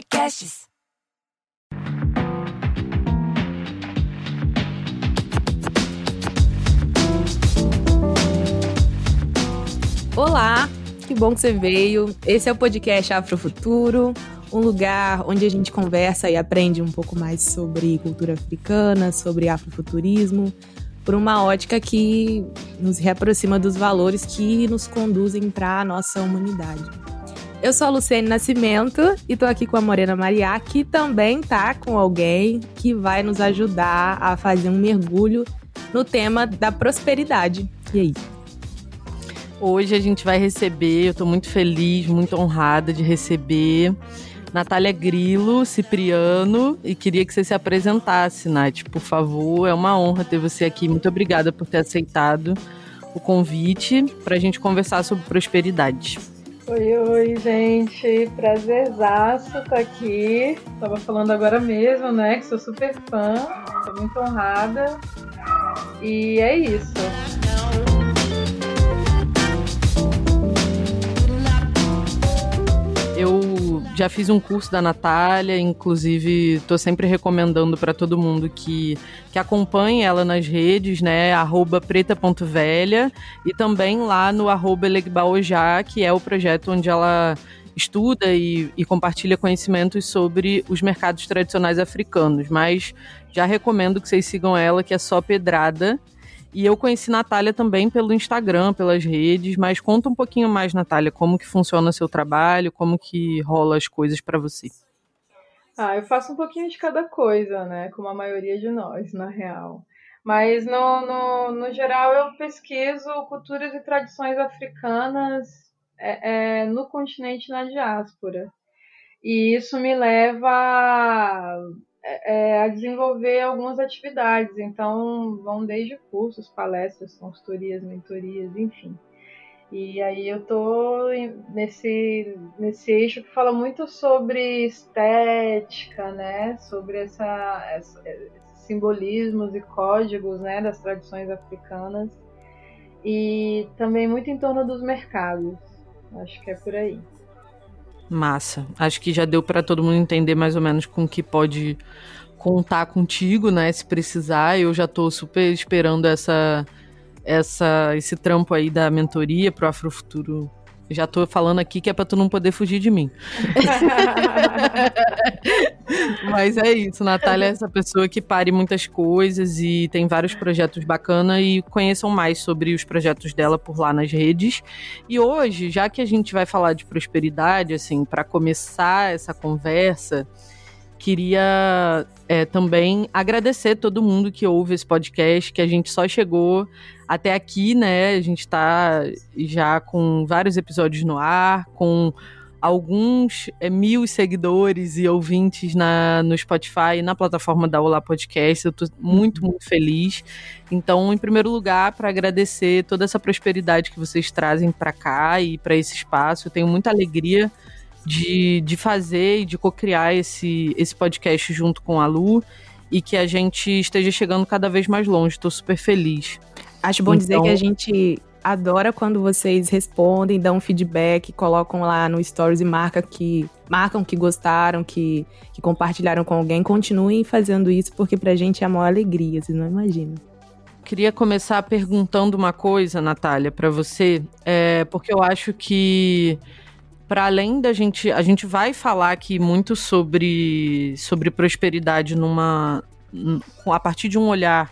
Podcasts. Olá, que bom que você veio. Esse é o podcast Afrofuturo, um lugar onde a gente conversa e aprende um pouco mais sobre cultura africana, sobre afrofuturismo, por uma ótica que nos reaproxima dos valores que nos conduzem para a nossa humanidade. Eu sou a Luciane Nascimento e estou aqui com a Morena Mariá, que também tá com alguém que vai nos ajudar a fazer um mergulho no tema da prosperidade. E aí? Hoje a gente vai receber, eu estou muito feliz, muito honrada de receber Natália Grilo, Cipriano, e queria que você se apresentasse, Nath, por favor. É uma honra ter você aqui. Muito obrigada por ter aceitado o convite para a gente conversar sobre prosperidade. Oi, oi, gente. Prazerzaço estar tá aqui. Tava falando agora mesmo, né? Que sou super fã. Tô muito honrada. E é isso. Eu já fiz um curso da Natália, inclusive estou sempre recomendando para todo mundo que, que acompanhe ela nas redes, né? preta.velha e também lá no arroba Elegbaojá, que é o projeto onde ela estuda e, e, compartilha conhecimentos sobre os mercados tradicionais africanos. Mas já recomendo que vocês sigam ela, que é só pedrada. E eu conheci Natália também pelo Instagram, pelas redes, mas conta um pouquinho mais, Natália, como que funciona seu trabalho, como que rola as coisas para você. Ah, eu faço um pouquinho de cada coisa, né? Como a maioria de nós, na real. Mas no, no, no geral eu pesquiso culturas e tradições africanas é, é, no continente na diáspora. E isso me leva é, é, a desenvolver algumas atividades. Então, vão desde cursos, palestras, consultorias, mentorias, enfim. E aí eu tô nesse, nesse eixo que fala muito sobre estética, né? Sobre essa, essa esses simbolismos e códigos né? das tradições africanas. E também muito em torno dos mercados. Acho que é por aí. Massa. Acho que já deu para todo mundo entender mais ou menos com que pode contar contigo, né, se precisar. Eu já tô super esperando essa essa esse trampo aí da mentoria pro Afrofuturo já tô falando aqui que é pra tu não poder fugir de mim. Mas é isso, Natália é essa pessoa que pare muitas coisas e tem vários projetos bacanas e conheçam mais sobre os projetos dela por lá nas redes. E hoje, já que a gente vai falar de prosperidade, assim, para começar essa conversa, queria é, também agradecer todo mundo que ouve esse podcast, que a gente só chegou até aqui, né? A gente tá já com vários episódios no ar, com alguns é, mil seguidores e ouvintes na, no Spotify e na plataforma da Olá Podcast. Eu tô muito, muito feliz. Então, em primeiro lugar, para agradecer toda essa prosperidade que vocês trazem para cá e para esse espaço. Eu tenho muita alegria de, de fazer e de co-criar esse, esse podcast junto com a Lu e que a gente esteja chegando cada vez mais longe. Estou super feliz. Acho bom então... dizer que a gente adora quando vocês respondem, dão feedback, colocam lá no stories e marca que marcam que gostaram, que, que compartilharam com alguém. Continuem fazendo isso porque pra gente é a maior alegria, vocês não imaginam. Queria começar perguntando uma coisa, Natália, para você, é, porque eu acho que para além da gente, a gente vai falar aqui muito sobre, sobre prosperidade numa a partir de um olhar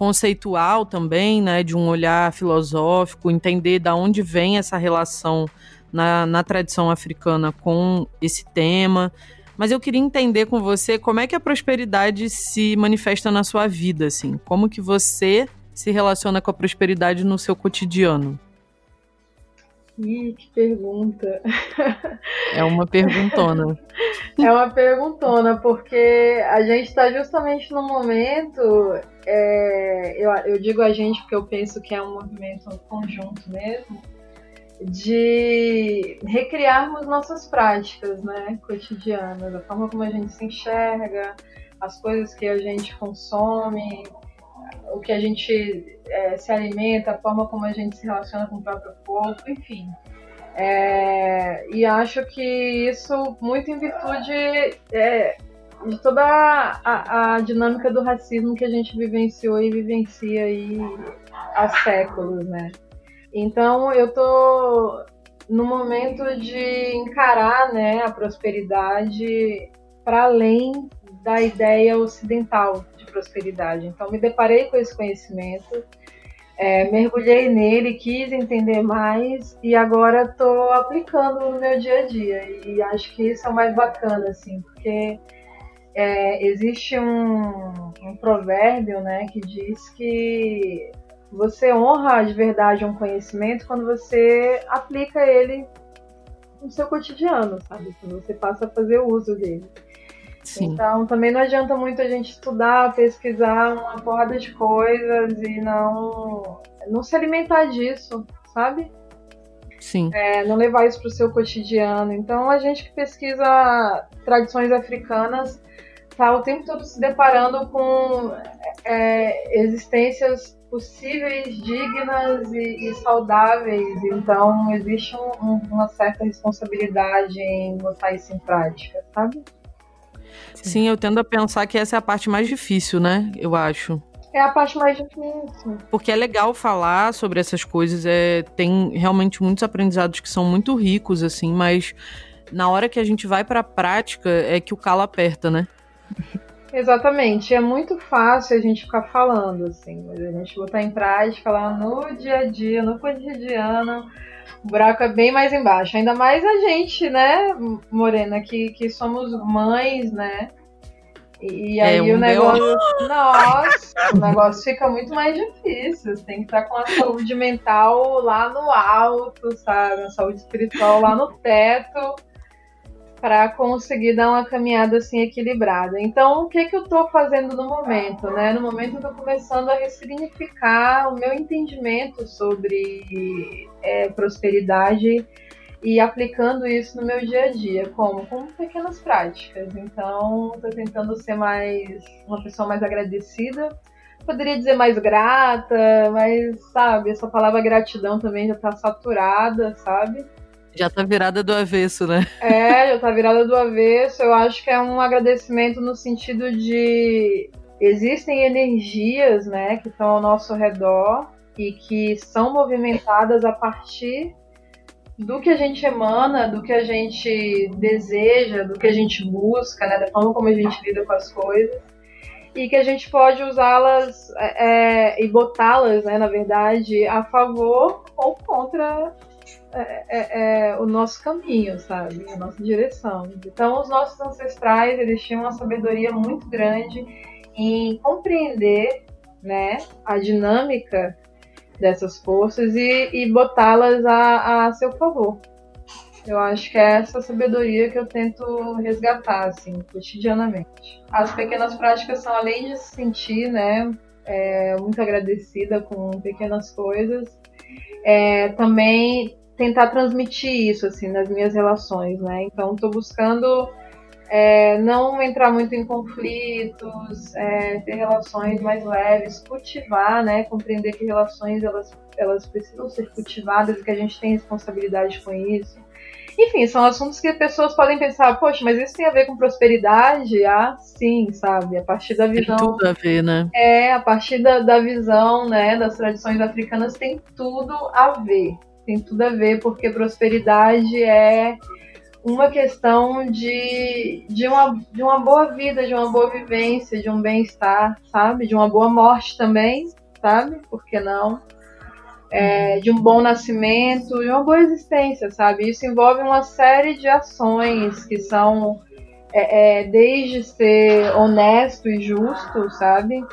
conceitual também, né, de um olhar filosófico, entender da onde vem essa relação na, na tradição africana com esse tema. Mas eu queria entender com você como é que a prosperidade se manifesta na sua vida, assim, como que você se relaciona com a prosperidade no seu cotidiano. Ih, que pergunta. É uma perguntona. é uma perguntona, porque a gente está justamente no momento. É, eu, eu digo a gente porque eu penso que é um movimento conjunto mesmo, de recriarmos nossas práticas né, cotidianas, a forma como a gente se enxerga, as coisas que a gente consome, o que a gente é, se alimenta, a forma como a gente se relaciona com o próprio corpo, enfim. É, e acho que isso muito em virtude é, de toda a, a, dinâmica do racismo que a gente vivenciou e vivencia aí há séculos, né? Então eu tô no momento de encarar né, a prosperidade para além da ideia ocidental de prosperidade. Então me deparei com esse conhecimento é, mergulhei nele, quis entender mais e agora estou aplicando no meu dia a dia. E acho que isso é o mais bacana, assim, porque é, existe um, um, provérbio né, que diz que você honra de verdade um conhecimento quando você aplica ele no seu cotidiano, sabe? Quando você passa a fazer uso dele. Sim. Então também não adianta muito a gente estudar, pesquisar uma porrada de coisas e não, não se alimentar disso, sabe? Sim. É, não levar isso para o seu cotidiano. Então a gente que pesquisa tradições africanas está o tempo todo se deparando com é, existências possíveis, dignas e, e, saudáveis. Então existe um, uma certa responsabilidade em botar isso em prática, sabe? Sim, eu tendo a pensar que essa é a parte mais difícil, né? Eu acho. É a parte mais difícil. Porque é legal falar sobre essas coisas, é, tem realmente muitos aprendizados que são muito ricos, assim, mas na hora que a gente vai para a prática é que o calo aperta, né? Exatamente, é muito fácil a gente ficar falando, assim, mas a gente botar em prática lá no dia a dia, no cotidiano, o buraco é bem mais embaixo. Ainda mais a gente, né, Morena, que, que somos mães, né? E, aí é um o negócio. Meu... Nossa, o negócio fica muito mais difícil. Você tem que estar com a saúde mental lá no alto, sabe? A saúde espiritual lá no teto para conseguir dar uma caminhada assim equilibrada. Então, o que que eu estou fazendo no momento, né? No momento eu estou começando a ressignificar o meu entendimento sobre é, prosperidade e aplicando isso no meu dia a dia, como com pequenas práticas. Então, estou tentando ser mais uma pessoa mais agradecida. Poderia dizer mais grata, mas sabe, essa palavra gratidão também já está saturada, sabe? Já tá virada do avesso, né? É, já tá virada do avesso. Eu acho que é um agradecimento no sentido de existem energias, né, que estão ao nosso redor e que são movimentadas a partir do que a gente emana, do que a gente deseja, do que a gente busca, né, da forma como a gente lida com as coisas e que a gente pode usá-las é, é e botá-las, né, na verdade, a favor ou contra é, é, é, o nosso caminho, sabe? A nossa direção. Então, os nossos ancestrais, eles tinham uma sabedoria muito grande em compreender né, a dinâmica dessas forças e, e botá-las a, a seu favor. Eu acho que é essa sabedoria que eu tento resgatar, assim, cotidianamente. As pequenas práticas são, além de se sentir, né, é, muito agradecida com pequenas coisas, é, também tentar transmitir isso assim nas minhas relações, né? Então estou buscando é, não entrar muito em conflitos, é, ter relações mais leves, cultivar, né? Compreender que relações elas, elas precisam ser cultivadas e que a gente tem responsabilidade com isso. Enfim, são assuntos que as pessoas podem pensar, poxa, mas isso tem a ver com prosperidade? Ah, sim, sabe? A partir da visão. Tem tudo a ver, né? É, a partir da, da visão, né, das tradições africanas tem tudo a ver tem tudo a ver, porque prosperidade é uma questão de, de, uma, de uma boa vida, de uma boa vivência, de um bem-estar, sabe? De uma boa morte também, sabe? Por que não? É, de um bom nascimento, de uma boa existência, sabe? Isso envolve uma série de ações que são é, é, desde ser honesto e justo, sabe?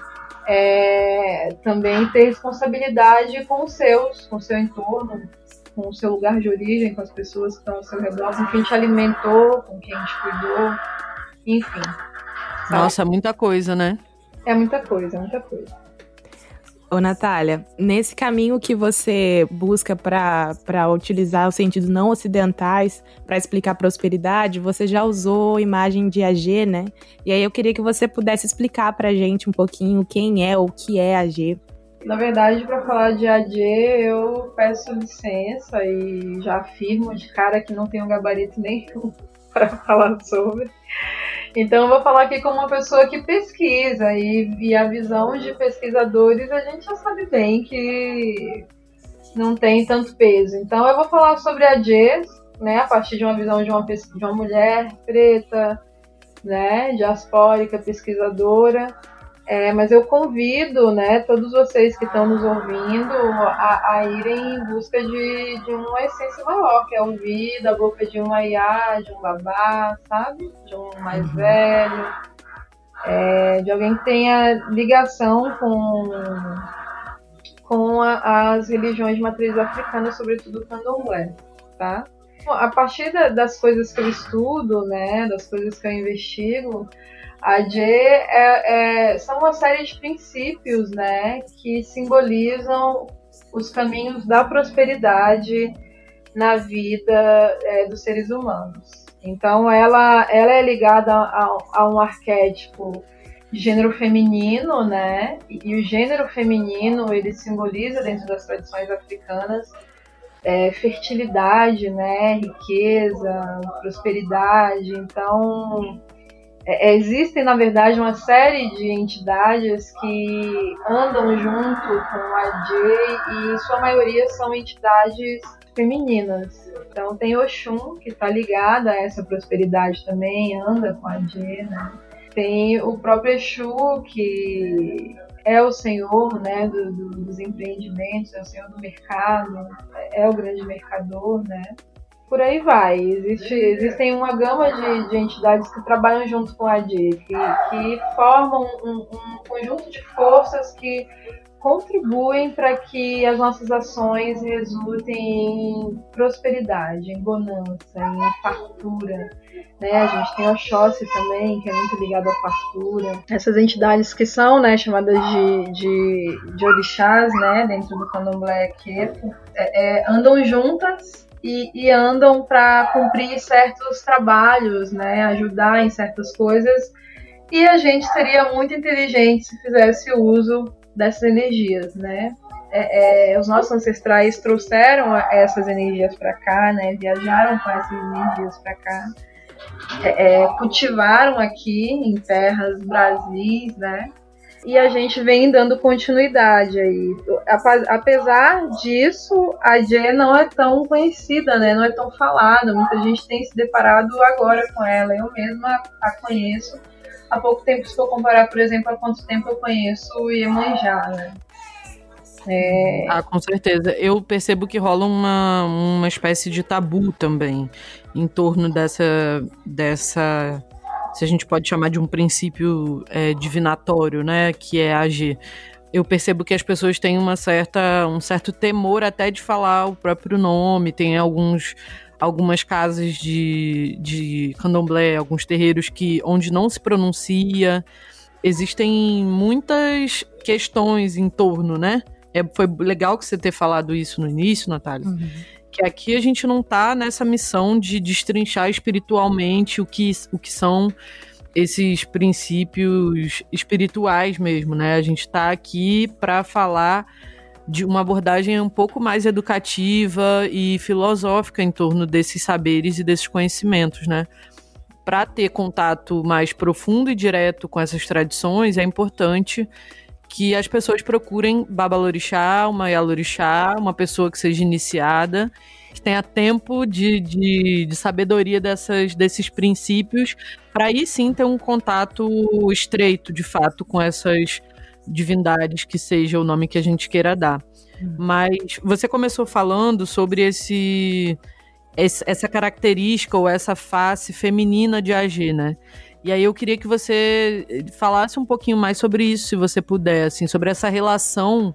É, também ter responsabilidade com os seus, com o seu entorno, com o seu lugar de origem, com as pessoas que estão ao seu redor, com quem te alimentou, com quem te cuidou, enfim. Nossa, é muita coisa, né? É muita coisa, é muita coisa. Ô, Natália, nesse caminho que você busca para utilizar os sentidos não ocidentais para explicar prosperidade, você já usou a imagem de AG, né? E aí eu queria que você pudesse explicar para a gente um pouquinho quem é ou o que é AG. Na verdade, para falar de AD, eu peço licença e já afirmo de cara que não tenho gabarito nenhum para falar sobre. Então, eu vou falar aqui como uma pessoa que pesquisa e, e a visão de pesquisadores a gente já sabe bem que não tem tanto peso. Então, eu vou falar sobre ADs, né, a partir de uma visão de uma, de uma mulher preta, né, diaspórica, pesquisadora. É, mas eu convido né, todos vocês que estão nos ouvindo a, a irem em busca de, de uma essência maior, que é ouvir da boca de um aiá, de um babá, sabe? De um mais uhum. velho, é, de alguém que tenha ligação com, com a, as religiões de matriz africana, sobretudo o candomblé, tá? A partir da, das coisas que eu estudo, né, das coisas que eu investigo, a J é, é, são uma série de princípios, né, que simbolizam os caminhos da prosperidade na vida é, dos seres humanos. Então, ela, ela é ligada a, a, um arquétipo de gênero feminino, né? E, e, o gênero feminino ele simboliza dentro das tradições africanas é, fertilidade, né? Riqueza, prosperidade. Então, é, é, existem, na verdade, uma série de entidades que andam junto com a J e sua maioria são entidades femininas. Então tem Oxum, que está ligada a essa prosperidade também, anda com a J, né? Tem o próprio Exu, que é o senhor né, do, do, dos empreendimentos, é o senhor do mercado, é o grande mercador, né? Por aí vai. Existe, existem uma gama de, de, entidades que trabalham junto com a AD, que, que formam um, um, conjunto de forças que contribuem para que as nossas ações resultem em prosperidade, em bonança, em fartura. Né? A gente tem o Oxóssi também, que é muito ligado à fartura. Essas entidades que são né, chamadas de, de, de orixás né, dentro do candomblé Keto, é, é, andam juntas e, e andam para cumprir certos trabalhos, né, ajudar em certas coisas. E a gente seria muito inteligente se fizesse uso dessas energias, né? É, é, os nossos ancestrais trouxeram essas energias para cá, né? Viajaram com essas energias para cá, é, é, cultivaram aqui em terras Brasis, né? E a gente vem dando continuidade aí. Apesar disso, a Jé não é tão conhecida, né? Não é tão falada. Muita gente tem se deparado agora com ela. Eu mesma a conheço há pouco tempo, se for comparar, por exemplo, há quanto tempo eu conheço o Iemanjá, né? É... Ah, com certeza. Eu percebo que rola uma, uma espécie de tabu também em torno dessa, dessa se a gente pode chamar de um princípio é, divinatório, né, que é agir. Eu percebo que as pessoas têm uma certa, um certo temor até de falar o próprio nome, tem alguns algumas casas de, de candomblé, alguns terreiros que onde não se pronuncia. Existem muitas questões em torno, né? É, foi legal que você ter falado isso no início, Natália. Uhum que aqui a gente não tá nessa missão de destrinchar espiritualmente o que, o que são esses princípios espirituais mesmo, né? A gente está aqui para falar de uma abordagem um pouco mais educativa e filosófica em torno desses saberes e desses conhecimentos, né? Para ter contato mais profundo e direto com essas tradições, é importante que as pessoas procurem Babalorixá, uma Yalorixá, uma pessoa que seja iniciada, que tenha tempo de, de, de sabedoria dessas, desses princípios, para aí sim ter um contato estreito, de fato, com essas divindades, que seja o nome que a gente queira dar. Hum. Mas você começou falando sobre esse, esse, essa característica ou essa face feminina de agir, né? E aí eu queria que você falasse um pouquinho mais sobre isso, se você puder, assim, sobre essa relação.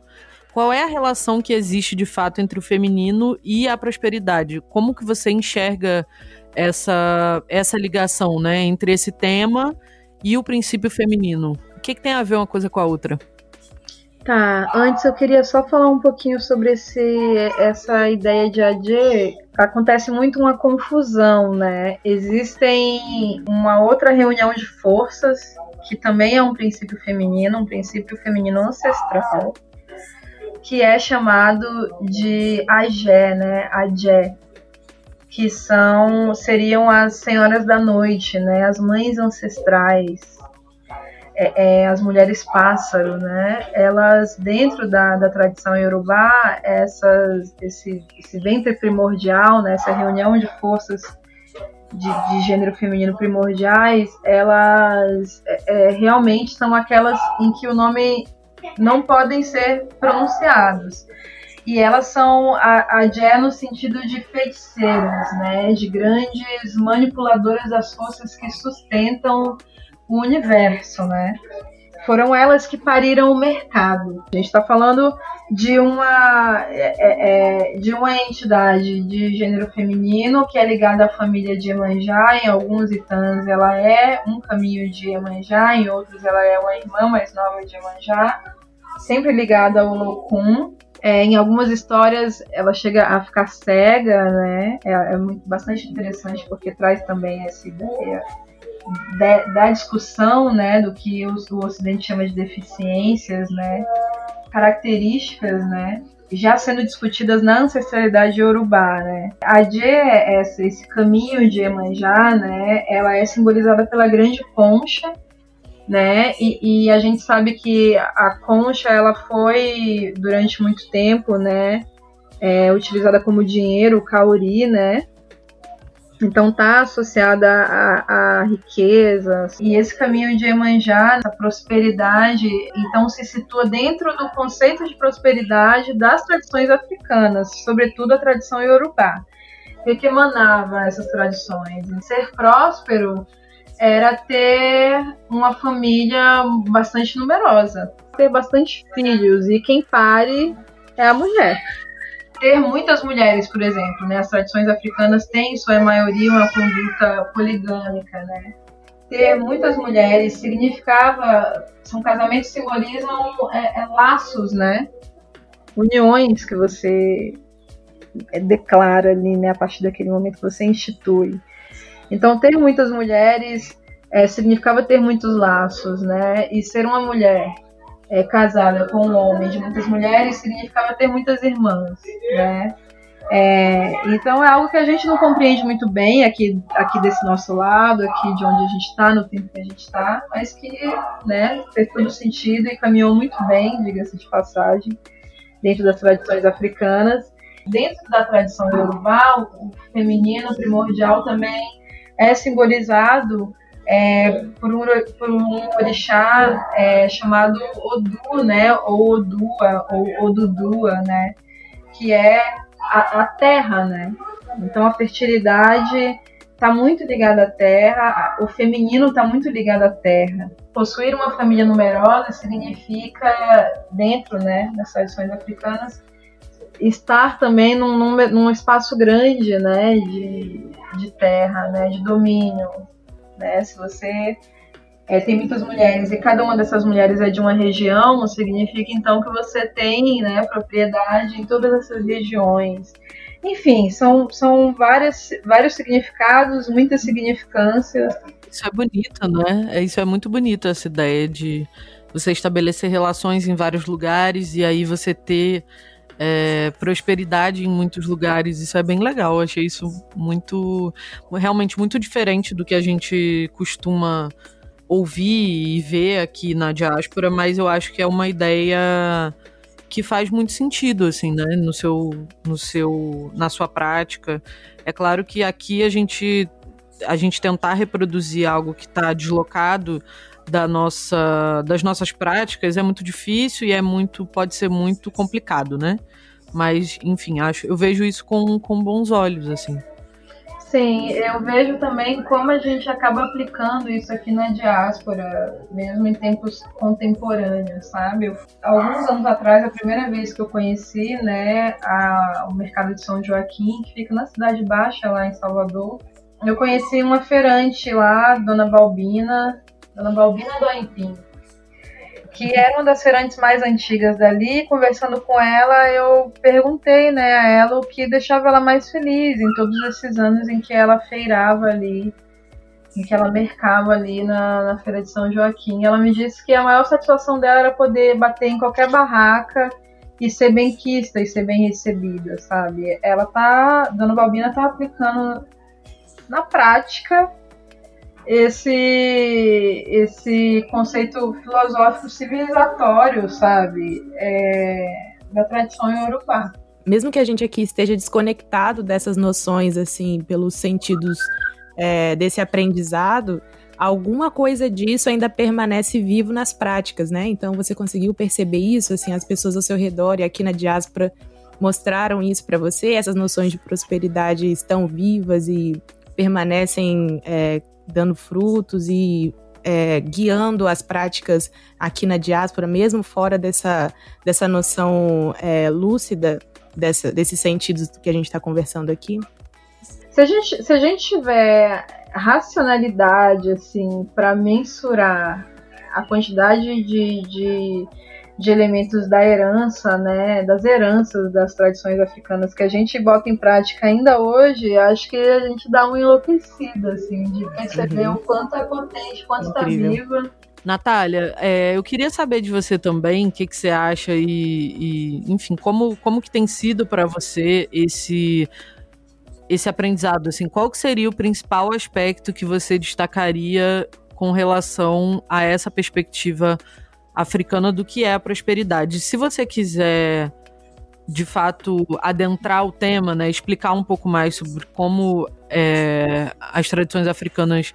Qual é a relação que existe de fato entre o feminino e a prosperidade? Como que você enxerga essa, essa ligação, né, entre esse tema e o princípio feminino? O que, que tem a ver uma coisa com a outra? Tá, antes eu queria só falar um pouquinho sobre esse, essa ideia de AD. Acontece muito uma confusão, né? Existem uma outra reunião de forças, que também é um princípio feminino, um princípio feminino ancestral, que é chamado de Agé, né? Agé, que são seriam as senhoras da noite, né? As mães ancestrais, é, é, as mulheres pássaro, né? Elas dentro da, da tradição iorubá, essas, esse, esse ventre primordial, né? Essa reunião de forças de, de gênero feminino primordiais, elas é, é realmente são aquelas em que o nome não podem ser pronunciados. E elas são a, a Jé no sentido de feiticeiras, né? De grandes manipuladoras das forças que sustentam o universo, né? Foram elas que pariram o mercado. A gente está falando de uma, é, é, é, de uma entidade de gênero feminino que é ligada à família de Emanjá. Em alguns itãs ela é um caminho de Emanjá, em outros ela é uma irmã mais nova de Emanjá sempre ligada ao Locum. É, em algumas histórias ela chega a ficar cega, né? É, é muito, bastante interessante porque traz também essa ideia de, da discussão, né, do que os, o Ocidente chama de deficiências, né, características, né, já sendo discutidas na ancestralidade iorubá, né. A Jé, esse, esse caminho de Emanjá, né, ela é simbolizada pela grande concha, né? E, e, a gente sabe que a concha ela foi durante muito tempo, né, é, utilizada como dinheiro, o cauri, né? Então está associada à, riqueza e esse caminho de Emanjá, a prosperidade, então se situa dentro do conceito de prosperidade das tradições africanas, sobretudo a tradição iorubá. O que emanava essas tradições? Ser próspero era ter uma família bastante numerosa, ter bastante filhos e quem pare é a mulher. Ter muitas mulheres, por exemplo, né? As tradições africanas têm, em sua maioria, uma conduta poligâmica, né? Ter muitas mulheres significava, são casamentos simbolizam é, é, laços, né? Uniões que você declara ali, né? A partir daquele momento que você institui. Então, ter muitas mulheres é, significava ter muitos laços, né? E ser uma mulher é, casada com um homem de muitas mulheres significava ter muitas irmãs, né? É, então é algo que a gente não compreende muito bem aqui, aqui desse nosso lado, aqui de onde a gente está, no tempo que a gente está, mas que né, fez todo sentido e caminhou muito bem, diga-se de passagem, dentro das tradições africanas. Dentro da tradição yorubá, o feminino primordial também é simbolizado é, por, um, por um orixá é, chamado Odu, né, ou Odua, ou Odudua, né, que é a, a terra, né. Então a fertilidade está muito ligada à terra, o feminino está muito ligado à terra. Possuir uma família numerosa significa, dentro né, das tradições africanas, estar também num, num, num espaço grande né, de, de terra, né, de domínio. Né? Se você é, tem muitas mulheres e cada uma dessas mulheres é de uma região, significa então que você tem né, propriedade em todas essas regiões. Enfim, são, são várias, vários significados, muitas significâncias. Isso é bonito, né? Isso é muito bonito, essa ideia de você estabelecer relações em vários lugares e aí você ter é, prosperidade em muitos lugares. Isso é bem legal. Eu achei isso muito, realmente muito diferente do que a gente costuma ouvir e ver aqui na diáspora, mas eu acho que é uma ideia que faz muito sentido, assim, né, no seu, no seu, na sua prática. É claro que aqui a gente, a gente tentar reproduzir algo que está deslocado da nossa, das nossas práticas é muito difícil e é muito, pode ser muito complicado, né? Mas, enfim, acho, eu vejo isso com, com bons olhos, assim. Sim, eu vejo também como a gente acaba aplicando isso aqui na diáspora, mesmo em tempos contemporâneos, sabe? Alguns anos atrás, a primeira vez que eu conheci, né, a, o mercado de São Joaquim, que fica na Cidade Baixa, lá em Salvador, eu conheci uma feirante lá, Dona Balbina, Dona Balbina do Aipim que era uma das feirantes mais antigas dali. Conversando com ela, eu perguntei né, a ela o que deixava ela mais feliz em todos esses anos em que ela feirava ali, em que ela mercava ali na, na Feira de São Joaquim. Ela me disse que a maior satisfação dela era poder bater em qualquer barraca e ser bem quista e ser bem recebida, sabe? Ela tá, Dona Balbina tá aplicando na prática esse esse conceito filosófico civilizatório, sabe, é, da tradição iorubá. Mesmo que a gente aqui esteja desconectado dessas noções, assim, pelos sentidos é, desse aprendizado, alguma coisa disso ainda permanece vivo nas práticas, né? Então você conseguiu perceber isso, assim, as pessoas ao seu redor e aqui na diáspora mostraram isso para você, essas noções de prosperidade estão vivas e permanecem é, dando frutos e é, guiando as práticas aqui na diáspora, mesmo fora dessa, dessa noção é, lúcida dessa, desses sentidos que a gente está conversando aqui? Se a gente, se a gente tiver racionalidade, assim, para mensurar a quantidade de, de, de, elementos da herança, né, das heranças das tradições africanas que a gente bota em prática ainda hoje, acho que a gente dá uma enlouquecida, assim, de perceber uhum. o quanto é potente, quanto está viva. Natália, é, eu queria saber de você também o que, que você acha e, e, enfim, como, como que tem sido para você esse esse aprendizado? Assim, qual que seria o principal aspecto que você destacaria com relação a essa perspectiva africana do que é a prosperidade? Se você quiser de fato adentrar o tema, né, explicar um pouco mais sobre como é, as tradições africanas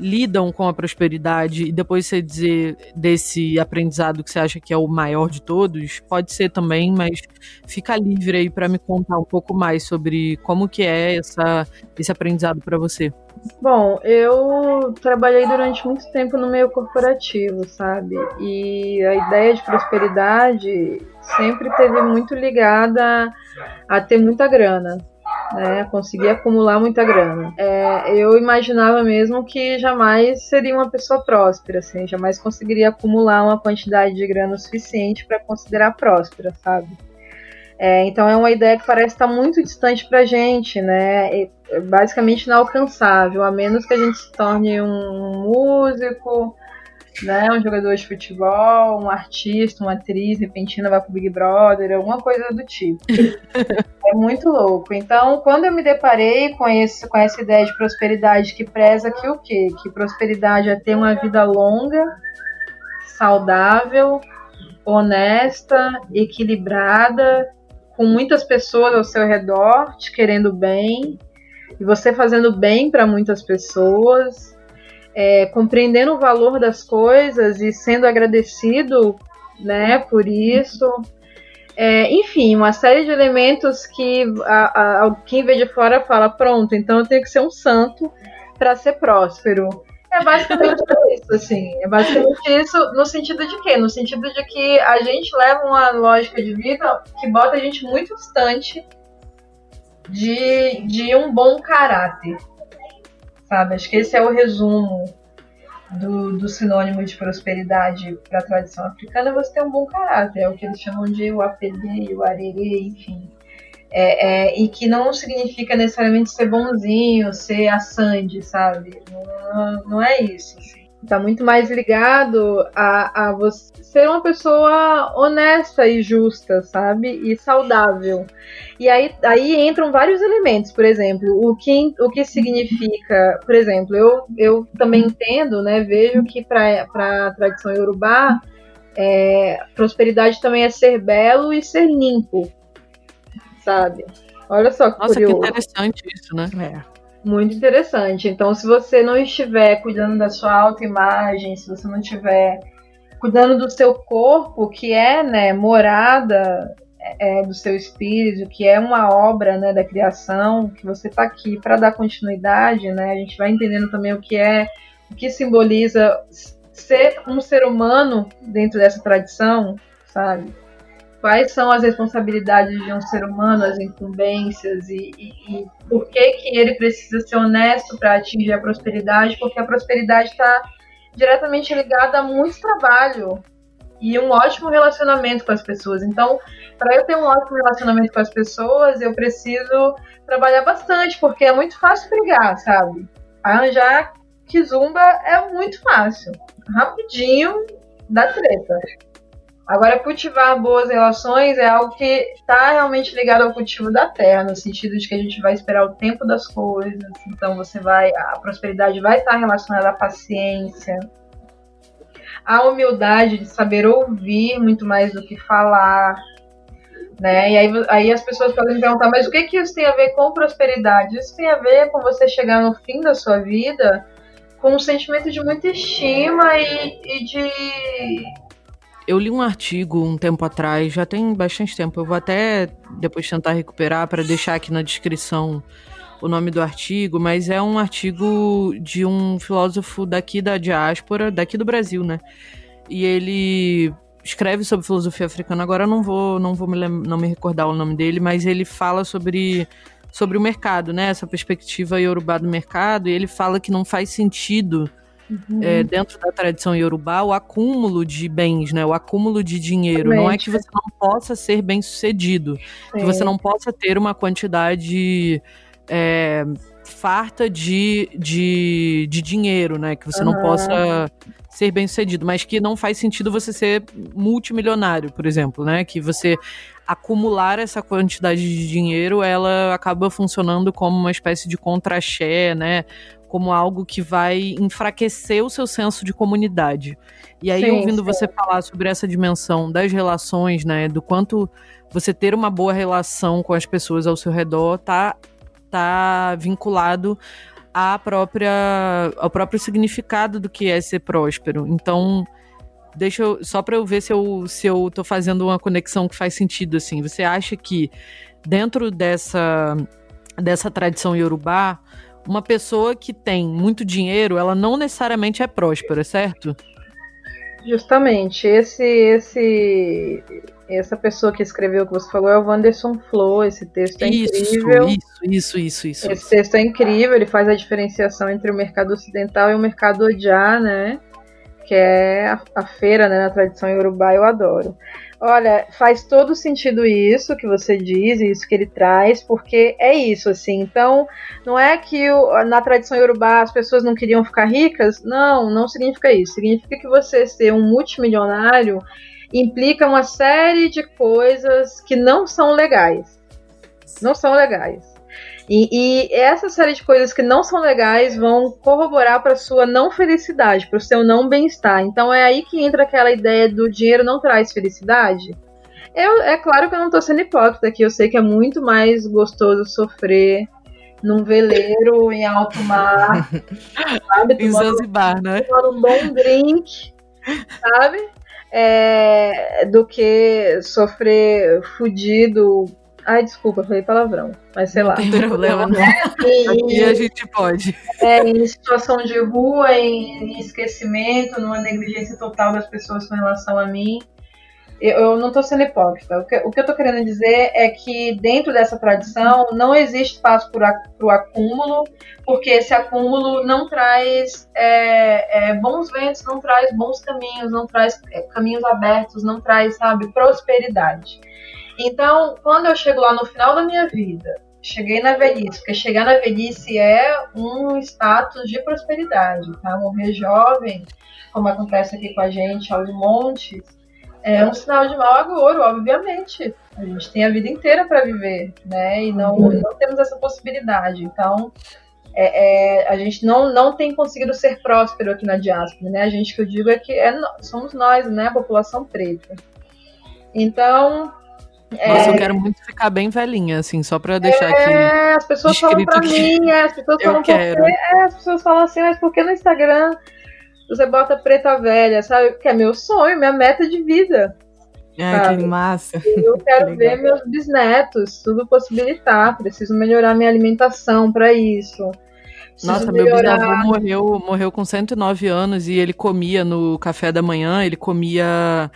lidam com a prosperidade e depois você dizer desse aprendizado que você acha que é o maior de todos, pode ser também, mas fica livre aí para me contar um pouco mais sobre como que é essa, esse aprendizado para você. Bom, eu trabalhei durante muito tempo no meio corporativo, sabe? E a ideia de prosperidade sempre teve muito ligada a ter muita grana, né, conseguir acumular muita grana. É, eu imaginava mesmo que jamais seria uma pessoa próspera, assim, jamais conseguiria acumular uma quantidade de grana suficiente para considerar próspera, sabe? É, então é uma ideia que parece estar muito distante para gente, né? Basicamente inalcançável, a menos que a gente se torne um músico, né? Um jogador de futebol, um artista, uma atriz repentina vai pro Big Brother, alguma coisa do tipo. é muito louco. Então, quando eu me deparei com, esse, com essa ideia de prosperidade que preza que o quê? Que prosperidade é ter uma vida longa, saudável, honesta, equilibrada, com muitas pessoas ao seu redor te querendo bem, e você fazendo bem para muitas pessoas, é, compreendendo o valor das coisas e sendo agradecido né, por isso. É, enfim, uma série de elementos que a, a, quem vê de fora fala: pronto, então eu tenho que ser um santo para ser próspero. É basicamente isso, assim. É basicamente isso no sentido de quê? No sentido de que a gente leva uma lógica de vida que bota a gente muito distante de, de um bom caráter sabe? Acho que esse é o resumo do, do sinônimo de prosperidade para a tradição africana, você ter um bom caráter, é o que eles chamam de o apelê, o arerê, enfim. É, é, e que não significa necessariamente ser bonzinho, ser a Sandy, sabe? Não, não é isso. Assim. Tá muito mais ligado a, a você ser uma pessoa honesta e justa, sabe? E saudável. E aí, aí entram vários elementos, por exemplo, o que, o que significa, por exemplo, eu, eu também entendo, né? Vejo que para a tradição iorubá, é, prosperidade também é ser belo e ser limpo, sabe? Olha só que Nossa, curioso. que interessante isso, né? É. Muito interessante. Então, se você não estiver cuidando da sua autoimagem, se você não estiver cuidando do seu corpo, que é né, morada é, do seu espírito, que é uma obra né, da criação, que você está aqui para dar continuidade, né? A gente vai entendendo também o que é, o que simboliza ser um ser humano dentro dessa tradição, sabe? Quais são as responsabilidades de um ser humano, as incumbências e, e, e por que, que ele precisa ser honesto para atingir a prosperidade, porque a prosperidade está diretamente ligada a muito trabalho e um ótimo relacionamento com as pessoas. Então, para eu ter um ótimo relacionamento com as pessoas, eu preciso trabalhar bastante, porque é muito fácil brigar, sabe? Arranjar kizumba é muito fácil. Rapidinho dá treta. Agora, cultivar boas relações é algo que está realmente ligado ao cultivo da terra, no sentido de que a gente vai esperar o tempo das coisas. Então, você vai, a prosperidade vai estar relacionada à paciência, à humildade de saber ouvir muito mais do que falar, né? E aí, aí as pessoas podem perguntar, mas o que, que isso tem a ver com prosperidade? Isso tem a ver com você chegar no fim da sua vida com um sentimento de muita estima e, e de eu li um artigo um tempo atrás, já tem bastante tempo. Eu vou até depois tentar recuperar para deixar aqui na descrição o nome do artigo, mas é um artigo de um filósofo daqui da diáspora, daqui do Brasil, né? E ele escreve sobre filosofia africana. Agora eu não vou, não vou me, não me recordar o nome dele, mas ele fala sobre sobre o mercado, né? Essa perspectiva iorubá do mercado, e ele fala que não faz sentido uhum. é, dentro da tradição iorubá o acúmulo de bens, né? O acúmulo de dinheiro. Não é que você não possa ser bem sucedido, que você não possa ter uma quantidade é, farta de, de, de dinheiro, né? Que você uhum. não possa ser bem sucedido, mas que não faz sentido você ser multimilionário, por exemplo, né? Que você acumular essa quantidade de dinheiro, ela acaba funcionando como uma espécie de contra-ché, né? Como algo que vai enfraquecer o seu senso de comunidade. E aí, sim, ouvindo sim. você falar sobre essa dimensão das relações, né? Do quanto você ter uma boa relação com as pessoas ao seu redor tá, tá vinculado à própria, ao próprio significado do que é ser próspero. Então, deixa eu, só para eu ver se eu, se eu tô fazendo uma conexão que faz sentido, assim. Você acha que dentro dessa, dessa tradição iorubá, uma pessoa que tem muito dinheiro, ela não necessariamente é próspera, certo? Justamente, esse esse essa pessoa que escreveu o que você falou é o Wanderson Flo, esse texto é isso, incrível. Isso, isso, isso, isso. Esse texto é incrível, ele faz a diferenciação entre o mercado ocidental e o mercado odiar, né? Que é a, a feira, né, na tradição iorubá, eu adoro. Olha, faz todo sentido isso que você diz, isso que ele traz, porque é isso, assim. Então, não é que o, na tradição iorubá as pessoas não queriam ficar ricas. Não, não significa isso. Significa que você ser um multimilionário implica uma série de coisas que não são legais. Não são legais. E, e, essa série de coisas que não são legais vão corroborar para sua não felicidade, para o seu não bem-estar. Então é aí que entra aquela ideia do dinheiro não traz felicidade. Eu, é claro que eu não estou sendo hipócrita aqui, eu sei que é muito mais gostoso sofrer num veleiro em alto mar, sabe? Em Zanzibar, né? Tomando um bom drink, sabe? É, do que sofrer fudido Ai, desculpa, falei palavrão, mas sei lá. Não tem problema, não. Aqui a gente pode. É, em situação de rua, em, em esquecimento, numa negligência total das pessoas com relação a mim. Eu, eu não estou sendo hipócrita. O que, o que eu estou querendo dizer é que dentro dessa tradição não existe espaço para o acúmulo, porque esse acúmulo não traz é, é, bons ventos, não traz bons caminhos, não traz é, caminhos abertos, não traz, sabe, prosperidade. Então, quando eu chego lá no final da minha vida, cheguei na velhice, porque chegar na velhice é um status de prosperidade, tá? Morrer jovem, como acontece aqui com a gente aos montes, é um sinal de mau agouro, obviamente. A gente tem a vida inteira para viver, né? E não, uhum. não temos essa possibilidade. Então, é, é, a gente não, não tem conseguido ser próspero aqui na diáspora, né? A gente que eu digo é que é, somos nós, né? A população preta. Então, nossa, é... eu quero muito ficar bem velhinha, assim, só pra deixar é, aqui. É, as pessoas falam pra mim, é, as pessoas falam quero. Porque, é, as pessoas falam assim, mas por que no Instagram você bota preta velha, sabe? Que é meu sonho, minha meta de vida. É, que massa. Eu quero ver meus bisnetos, tudo possibilitar. Preciso melhorar minha alimentação para isso. Nossa, meu bisavô morreu, morreu com 109 anos e ele comia no café da manhã, ele comia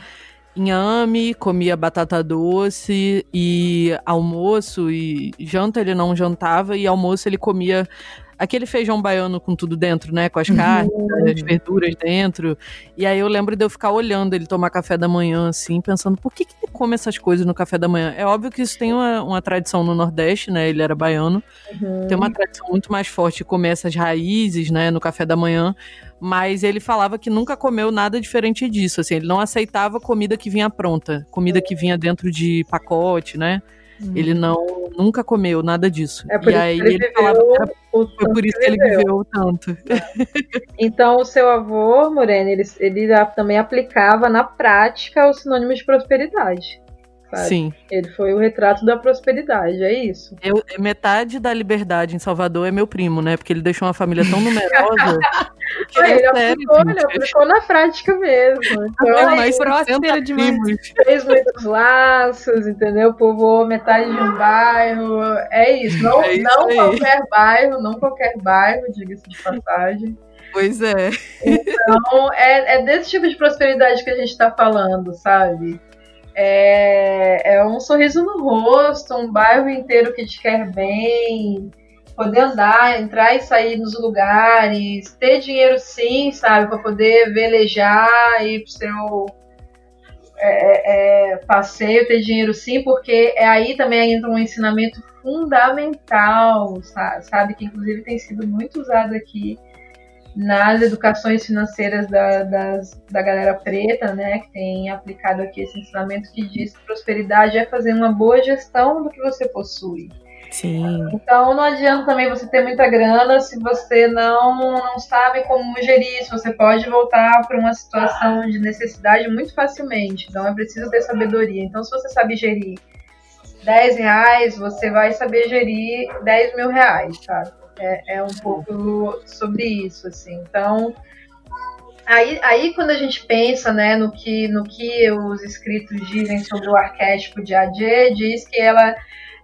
inhame, comia batata doce e almoço e janta ele não jantava e almoço ele comia aquele feijão baiano com tudo dentro, né? Com as uhum. carnes, as verduras dentro. E aí eu lembro de eu ficar olhando ele tomar café da manhã, assim, pensando, por que, que ele come essas coisas no café da manhã? É óbvio que isso tem uma, uma tradição no Nordeste, né? Ele era baiano. Uhum. Tem uma tradição muito mais forte de comer essas raízes, né, no café da manhã. Mas ele falava que nunca comeu nada diferente disso. Assim, ele não aceitava comida que vinha pronta, comida que vinha dentro de pacote, né? Hum. Ele não nunca comeu nada disso. É por e aí ele, ele falava foi por isso que ele viveu tanto. Então o seu avô, Moreno, ele, ele também aplicava na prática o sinônimo de prosperidade. Sabe? Sim. Ele foi o retrato da prosperidade, é isso. Eu, metade da liberdade em Salvador é meu primo, né? Porque ele deixou uma família tão numerosa. que ele, aplicou, ele aplicou na prática mesmo. Então, é mais próspera demais. Fez muitos laços, entendeu? Povoou metade de um bairro. É isso. Não, é isso não qualquer bairro, não qualquer bairro, diga-se de passagem. Pois é. Então, é, é desse tipo de prosperidade que a gente está falando, sabe? É, é um sorriso no rosto, um bairro inteiro que te quer bem, poder andar, entrar e sair nos lugares, ter dinheiro sim, sabe, para poder velejar, ir pro seu é, é, passeio, ter dinheiro sim, porque é aí também entra um ensinamento fundamental, sabe, que inclusive tem sido muito usado aqui nas educações financeiras da, das, da galera preta, né, que tem aplicado aqui esse ensinamento que diz que prosperidade é fazer uma boa gestão do que você possui. Sim. Então não adianta também você ter muita grana se você não, não sabe como gerir isso. Você pode voltar para uma situação de necessidade muito facilmente. Então é preciso ter sabedoria. Então se você sabe gerir 10 reais, você vai saber gerir 10 mil reais, sabe? É, é um pouco sobre isso, assim. Então, aí, aí quando a gente pensa né, no, que, no que os escritos dizem sobre o arquétipo de Adê, diz que ela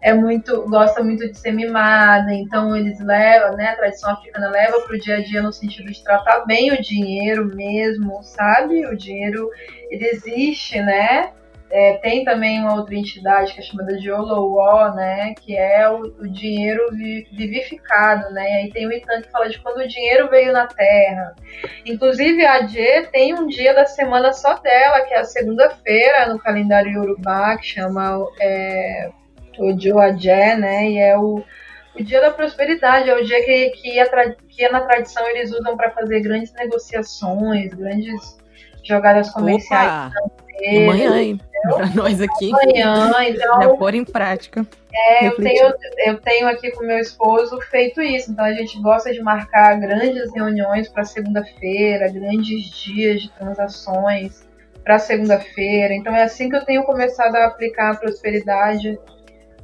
é muito gosta muito de ser mimada, então eles levam, né, a tradição africana leva para o dia a dia no sentido de tratar bem o dinheiro mesmo, sabe? O dinheiro ele existe, né? É, tem também uma outra entidade que é chamada de Olowo, né, que é o, o, dinheiro vivificado, né, e aí tem o Itan que fala de quando o dinheiro veio na Terra. Inclusive a Adje tem um dia da semana só dela, que é a segunda-feira no calendário Yorubá, que chama é, o Joadje, né, e é o, o dia da prosperidade, é o dia que, que, a, que na tradição eles usam para fazer grandes negociações, grandes jogadas comerciais. Opa! Amanhã, hein? Para nós aqui. Amanhã, então. Já pôr em prática. É, eu tenho, eu tenho aqui com meu esposo feito isso. Então a gente gosta de marcar grandes reuniões para segunda-feira, grandes dias de transações para segunda-feira. Então é assim que eu tenho começado a aplicar a prosperidade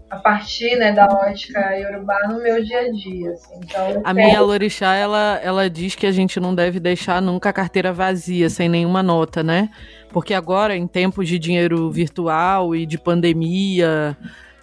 a partir né, da ótica iorubá no meu dia a dia. Assim. Então, a minha Lorixá, ela, ela diz que a gente não deve deixar nunca a carteira vazia, sem nenhuma nota, né? Porque agora, em tempos de dinheiro virtual e de pandemia,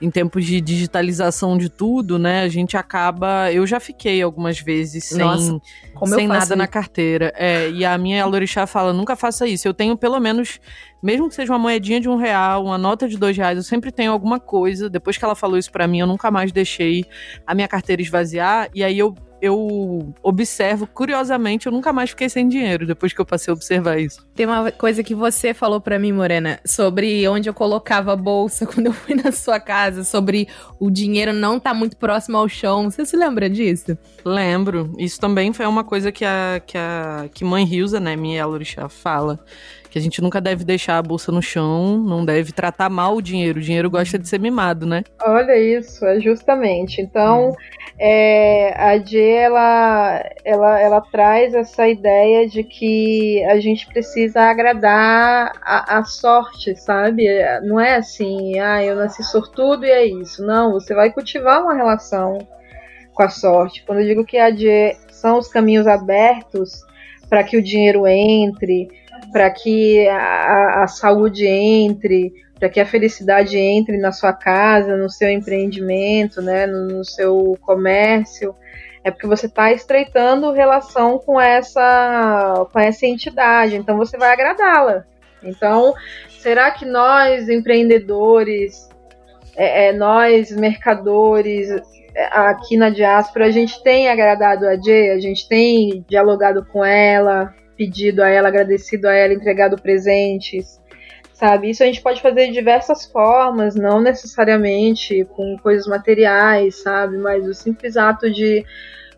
em tempos de digitalização de tudo, né? A gente acaba. Eu já fiquei algumas vezes sem, Nossa, sem nada isso? na carteira. É, e a minha Alorixá fala: nunca faça isso. Eu tenho pelo menos, mesmo que seja uma moedinha de um real, uma nota de dois reais, eu sempre tenho alguma coisa. Depois que ela falou isso para mim, eu nunca mais deixei a minha carteira esvaziar. E aí eu eu observo, curiosamente, eu nunca mais fiquei sem dinheiro depois que eu passei a observar isso. Tem uma coisa que você falou para mim, Morena, sobre onde eu colocava a bolsa quando eu fui na sua casa, sobre o dinheiro não tá muito próximo ao chão. Você se lembra disso? Lembro. Isso também foi uma coisa que a que a que mãe Hilza, né, minha Elorixá, fala que a gente nunca deve deixar a bolsa no chão, não deve tratar mal o dinheiro. O dinheiro gosta de ser mimado, né? Olha isso, é justamente. Então, é, a G ela, ela, ela traz essa ideia de que a gente precisa agradar a, a sorte, sabe? Não é assim, ah, eu nasci sortudo e é isso. Não, você vai cultivar uma relação com a sorte. Quando eu digo que a G são os caminhos abertos para que o dinheiro entre, para que a, a saúde entre, para que a felicidade entre na sua casa, no seu empreendimento, né, no, no seu comércio, é porque você está estreitando relação com essa, com essa entidade, então você vai agradá-la. Então, será que nós, empreendedores, é, é, nós, mercadores, aqui na diáspora, a gente tem agradado a Jay, a gente tem dialogado com ela, pedido a ela, agradecido a ela, entregado presentes, sabe? Isso a gente pode fazer de diversas formas, não necessariamente com coisas materiais, sabe? Mas o simples ato de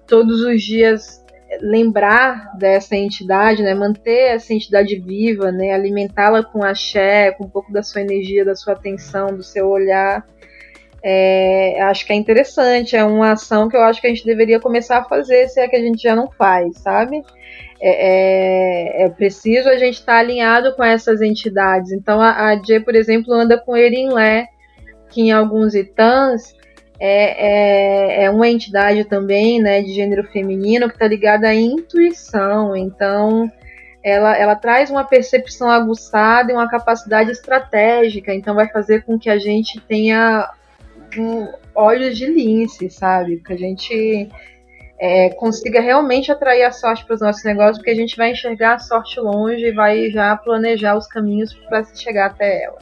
todos os dias lembrar dessa entidade, né, manter essa entidade viva, né, alimentá-la com axé, com um pouco da sua energia, da sua atenção, do seu olhar, é, acho que é interessante, é uma ação que eu acho que a gente deveria começar a fazer, se é que a gente já não faz, sabe? É, é, é preciso a gente estar tá alinhado com essas entidades. Então a, a Jê, por exemplo, anda com Erinlé, que em alguns itãs é, é, é, uma entidade também né, de gênero feminino que está ligada à intuição. Então, ela, ela traz uma percepção aguçada e uma capacidade estratégica. Então, vai fazer com que a gente tenha um, olhos de lince, sabe? Que a gente é, consiga realmente atrair a sorte para os nossos negócios, porque a gente vai enxergar a sorte longe e vai já planejar os caminhos para se chegar até ela.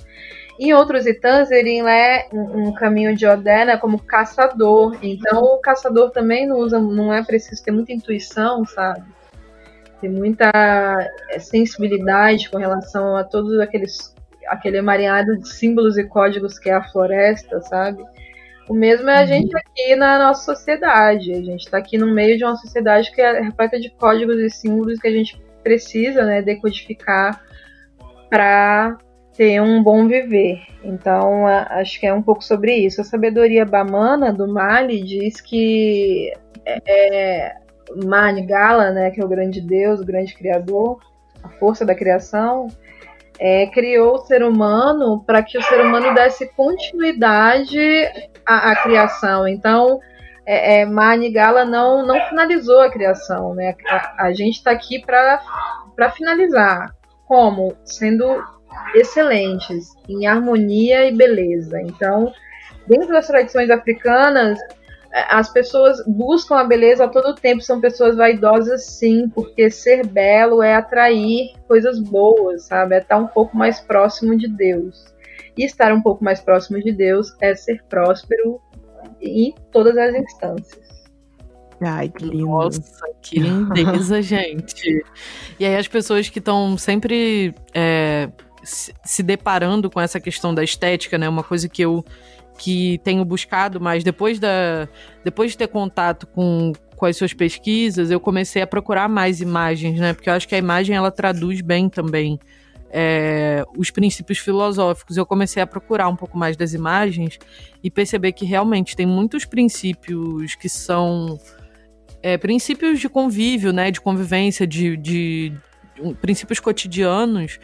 Em outros itãs, ele é um, caminho de Odena como caçador. Então, o caçador também não usa, não é preciso ter muita intuição, sabe? Ter muita é, sensibilidade com relação a todos aqueles aquele emaranhado de símbolos e códigos que é a floresta, sabe? O mesmo é a gente uhum. aqui na nossa sociedade. A gente está aqui no meio de uma sociedade que é repleta de códigos e símbolos que a gente precisa né, decodificar para ter um bom viver. Então, acho que é um pouco sobre isso. A sabedoria bamana do Mali diz que é, é Mani Gala, né, que é o grande Deus, o grande Criador, a força da criação, é, criou o ser humano para que o ser humano desse continuidade à, à criação. Então, é, é, Mani Gala não, não finalizou a criação, né? A, a gente está aqui para finalizar. Como? Sendo excelentes em harmonia e beleza. Então, dentro das tradições africanas, as pessoas buscam a beleza a todo tempo, são pessoas vaidosas sim, porque ser belo é atrair coisas boas, sabe? É estar um pouco mais próximo de Deus. E estar um pouco mais próximo de Deus é ser próspero em todas as instâncias. Ai, que lindo. Nossa, que lindeza, gente. E aí as pessoas que estão sempre é, se deparando com essa questão da estética, né? Uma coisa que eu que tenho buscado mais depois da depois de ter contato com, com as suas pesquisas, eu comecei a procurar mais imagens, né? Porque eu acho que a imagem ela traduz bem também é, os princípios filosóficos. Eu comecei a procurar um pouco mais das imagens e perceber que realmente tem muitos princípios que são é, princípios de convívio, né? De convivência, de, de princípios cotidianos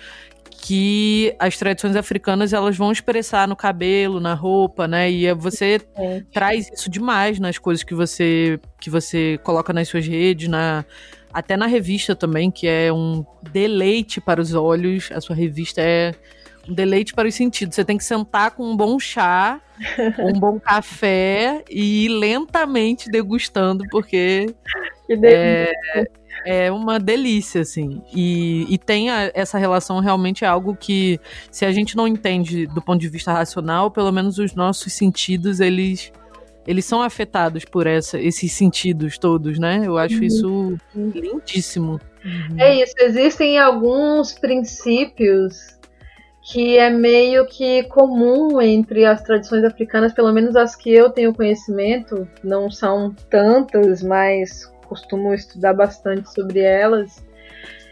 que as tradições africanas elas vão expressar no cabelo, na roupa, né? E você é. traz isso demais nas coisas que você que você coloca nas suas redes, na até na revista também, que é um deleite para os olhos. A sua revista é um deleite para os sentidos. Você tem que sentar com um bom chá, um bom café e ir lentamente degustando, porque é, é uma delícia, assim. E, e tem a, essa relação realmente é algo que, se a gente não entende do ponto de vista racional, pelo menos os nossos sentidos, eles eles são afetados por essa, esses sentidos todos, né? Eu acho uhum. isso lindíssimo. Uhum. É isso, existem alguns princípios que é meio que comum entre as tradições africanas, pelo menos as que eu tenho conhecimento, não são tantas, mas costumo estudar bastante sobre elas,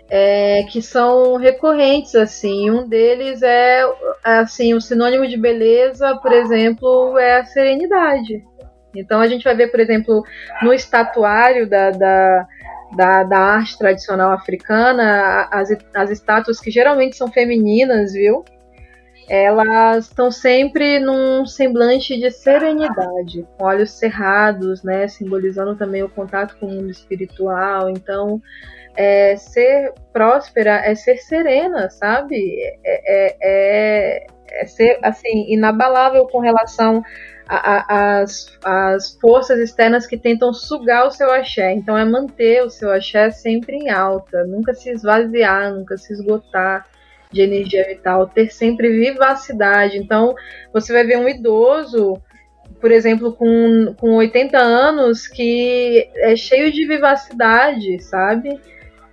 é, que são recorrentes assim. Um deles é assim o sinônimo de beleza, por exemplo, é a serenidade. Então a gente vai ver, por exemplo, no estatuário da, da, da, da arte tradicional africana, as, as estátuas que geralmente são femininas, viu? Elas estão sempre num semblante de serenidade, com olhos cerrados, né, simbolizando também o contato com o mundo espiritual. Então, é, ser próspera é ser serena, sabe? É, é, é, é ser assim inabalável com relação às forças externas que tentam sugar o seu axé. Então, é manter o seu axé sempre em alta, nunca se esvaziar, nunca se esgotar de energia vital, ter sempre vivacidade. Então, você vai ver um idoso por exemplo, com, com 80 anos, que é cheio de vivacidade, sabe?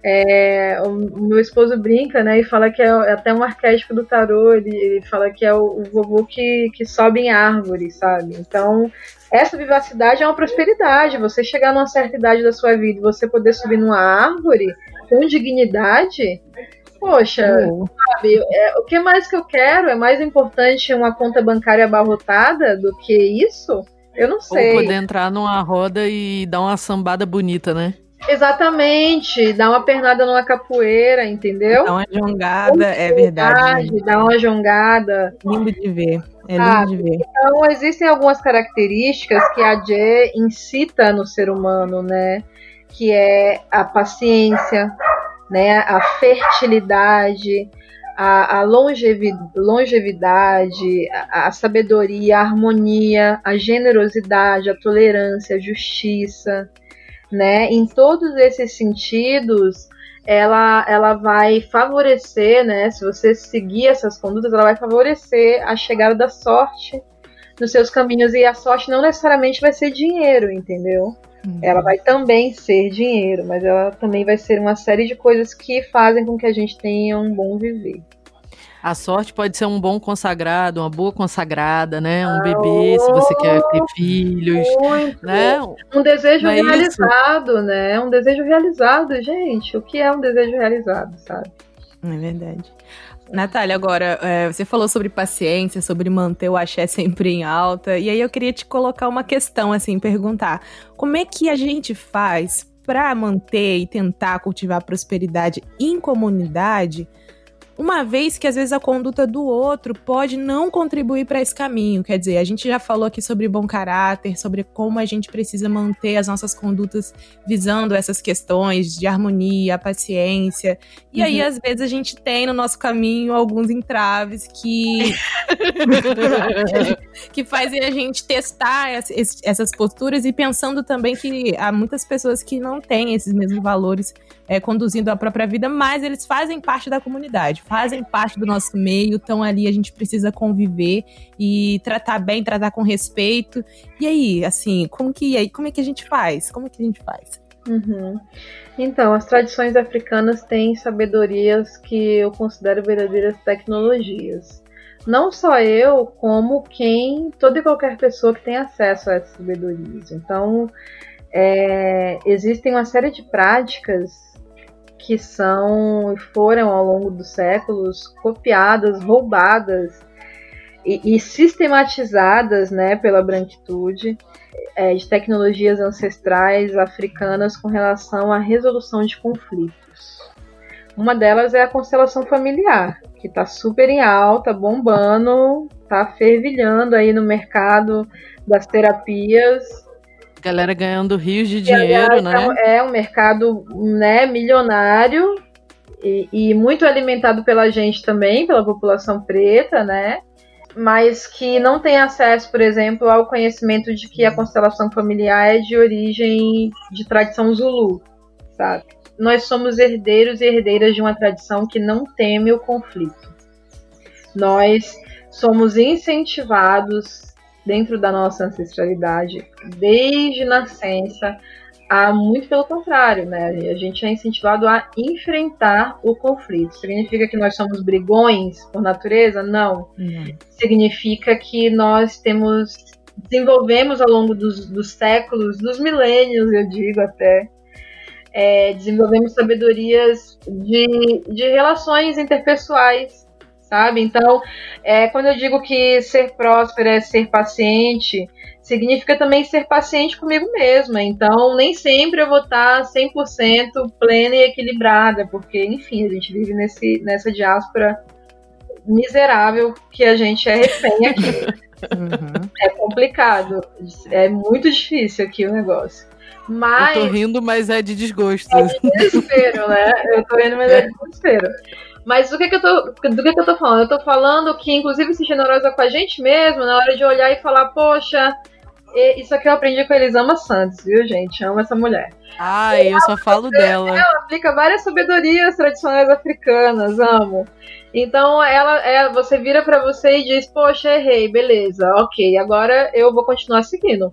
É, o, meu esposo brinca, né, e fala que é, é até um arquétipo do tarô, ele, ele fala que é o, o, vovô que, que sobe em árvore, sabe? Então, essa vivacidade é uma prosperidade. Você chegar numa certa idade da sua vida e você poder subir numa árvore com dignidade, poxa, uhum. sabe, é, o que mais que eu quero? É mais importante uma conta bancária abarrotada do que isso? Eu não sei. Ou poder entrar numa roda e dar uma sambada bonita, né? Exatamente, dá uma pernada numa capoeira, entendeu? Dá uma jongada, é verdade. Dá uma jongada. Lindo de ver. É lindo ah, de ver. Então, existem algumas características que a Jé incita no ser humano, né? Que é a paciência, né? A fertilidade, a, a longevidade, a, a sabedoria, a harmonia, a generosidade, a tolerância, a justiça né? Em todos esses sentidos, ela, ela vai favorecer, né? Se você seguir essas condutas, ela vai favorecer a chegada da sorte nos seus caminhos. E a sorte não necessariamente vai ser dinheiro, entendeu? Uhum. Ela vai também ser dinheiro, mas ela também vai ser uma série de coisas que fazem com que a gente tenha um bom viver. A sorte pode ser um bom consagrado, uma boa consagrada, né? Um bebê, se você quer ter filhos, muito. né? Um desejo é realizado, isso? né? Um desejo realizado, gente. O que é um desejo realizado, sabe? É verdade. Natália, agora, é, você falou sobre paciência, sobre manter o axé sempre em alta, e aí eu queria te colocar uma questão, assim, perguntar: como é que a gente faz para manter e tentar cultivar prosperidade em comunidade? Uma vez que às vezes a conduta do outro pode não contribuir para esse caminho. Quer dizer, a gente já falou aqui sobre bom caráter, sobre como a gente precisa manter as nossas condutas visando essas questões de harmonia, paciência. E uhum. aí, às vezes, a gente tem no nosso caminho alguns entraves que. que fazem a gente testar essas posturas e pensando também que há muitas pessoas que não têm esses mesmos valores é, conduzindo a própria vida, mas eles fazem parte da comunidade fazem parte do nosso meio, estão ali, a gente precisa conviver e tratar bem, tratar com respeito. E aí, assim, como que aí, como é que a gente faz? Como é que a gente faz? Uhum. Então, as tradições africanas têm sabedorias que eu considero verdadeiras tecnologias. Não só eu, como quem, toda e qualquer pessoa que tem acesso a essas sabedorias. Então, é, existem uma série de práticas que são foram ao longo dos séculos copiadas, roubadas e, e sistematizadas, né, pela branquitude é, de tecnologias ancestrais africanas com relação à resolução de conflitos. Uma delas é a constelação familiar, que está super em alta, bombando, está fervilhando aí no mercado das terapias Galera ganhando rios de dinheiro, né? É um mercado né, milionário e, e, muito alimentado pela gente também, pela população preta, né? Mas que não tem acesso, por exemplo, ao conhecimento de que a constelação familiar é de origem de tradição Zulu, sabe? Nós somos herdeiros e herdeiras de uma tradição que não teme o conflito. Nós somos incentivados dentro da nossa ancestralidade desde nascença, a muito pelo contrário, né? A gente é incentivado a enfrentar o conflito. Significa que nós somos brigões por natureza? Não. Uhum. Significa que nós temos desenvolvemos ao longo dos, dos séculos, dos milênios, eu digo até, é, desenvolvemos sabedorias de, de relações interpessoais sabe? Então, é, quando eu digo que ser próspera é ser paciente, significa também ser paciente comigo mesma. Então, nem sempre eu vou estar 100% plena e equilibrada, porque, enfim, a gente vive nesse, nessa diáspora miserável que a gente é refém aqui. Uhum. É complicado, é muito difícil aqui o negócio. Mas... Eu tô rindo, mas é de desgosto. É de desespero, né? Eu tô rindo, mas é de desespero. Mas do que, que eu tô, do que, que eu tô falando? Eu tô falando que, inclusive, ser generosa com a gente mesmo, na hora de olhar e falar, poxa, isso aqui eu aprendi com a Elisama Santos, viu, gente? Amo essa mulher. Ai, eu só falo dela. Ela aplica várias sabedorias tradicionais africanas, amo. Então ela, é, você vira para você e diz, poxa, errei, beleza, ok, agora eu vou continuar seguindo.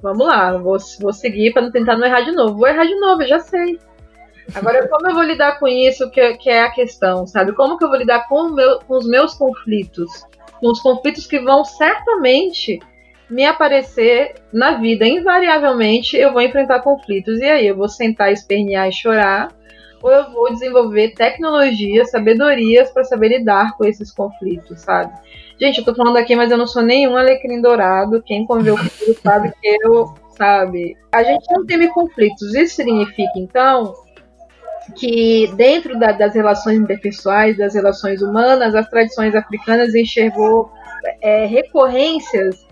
Vamos lá, vou, vou seguir para não tentar não errar de novo. Vou errar de novo, eu já sei. Agora, como eu vou lidar com isso, que, que é a questão, sabe? Como que eu vou lidar com, meu, com os meus conflitos? Com os conflitos que vão certamente me aparecer na vida. Invariavelmente, eu vou enfrentar conflitos. E aí, eu vou sentar, espernear e chorar? Ou eu vou desenvolver tecnologias, sabedorias para saber lidar com esses conflitos, sabe? Gente, eu tô falando aqui, mas eu não sou nenhum alecrim dourado. Quem conviveu comigo sabe que eu, sabe? A gente não teme conflitos. Isso significa, então, que dentro da, das relações interpessoais, das relações humanas, as tradições africanas enxergou é, recorrências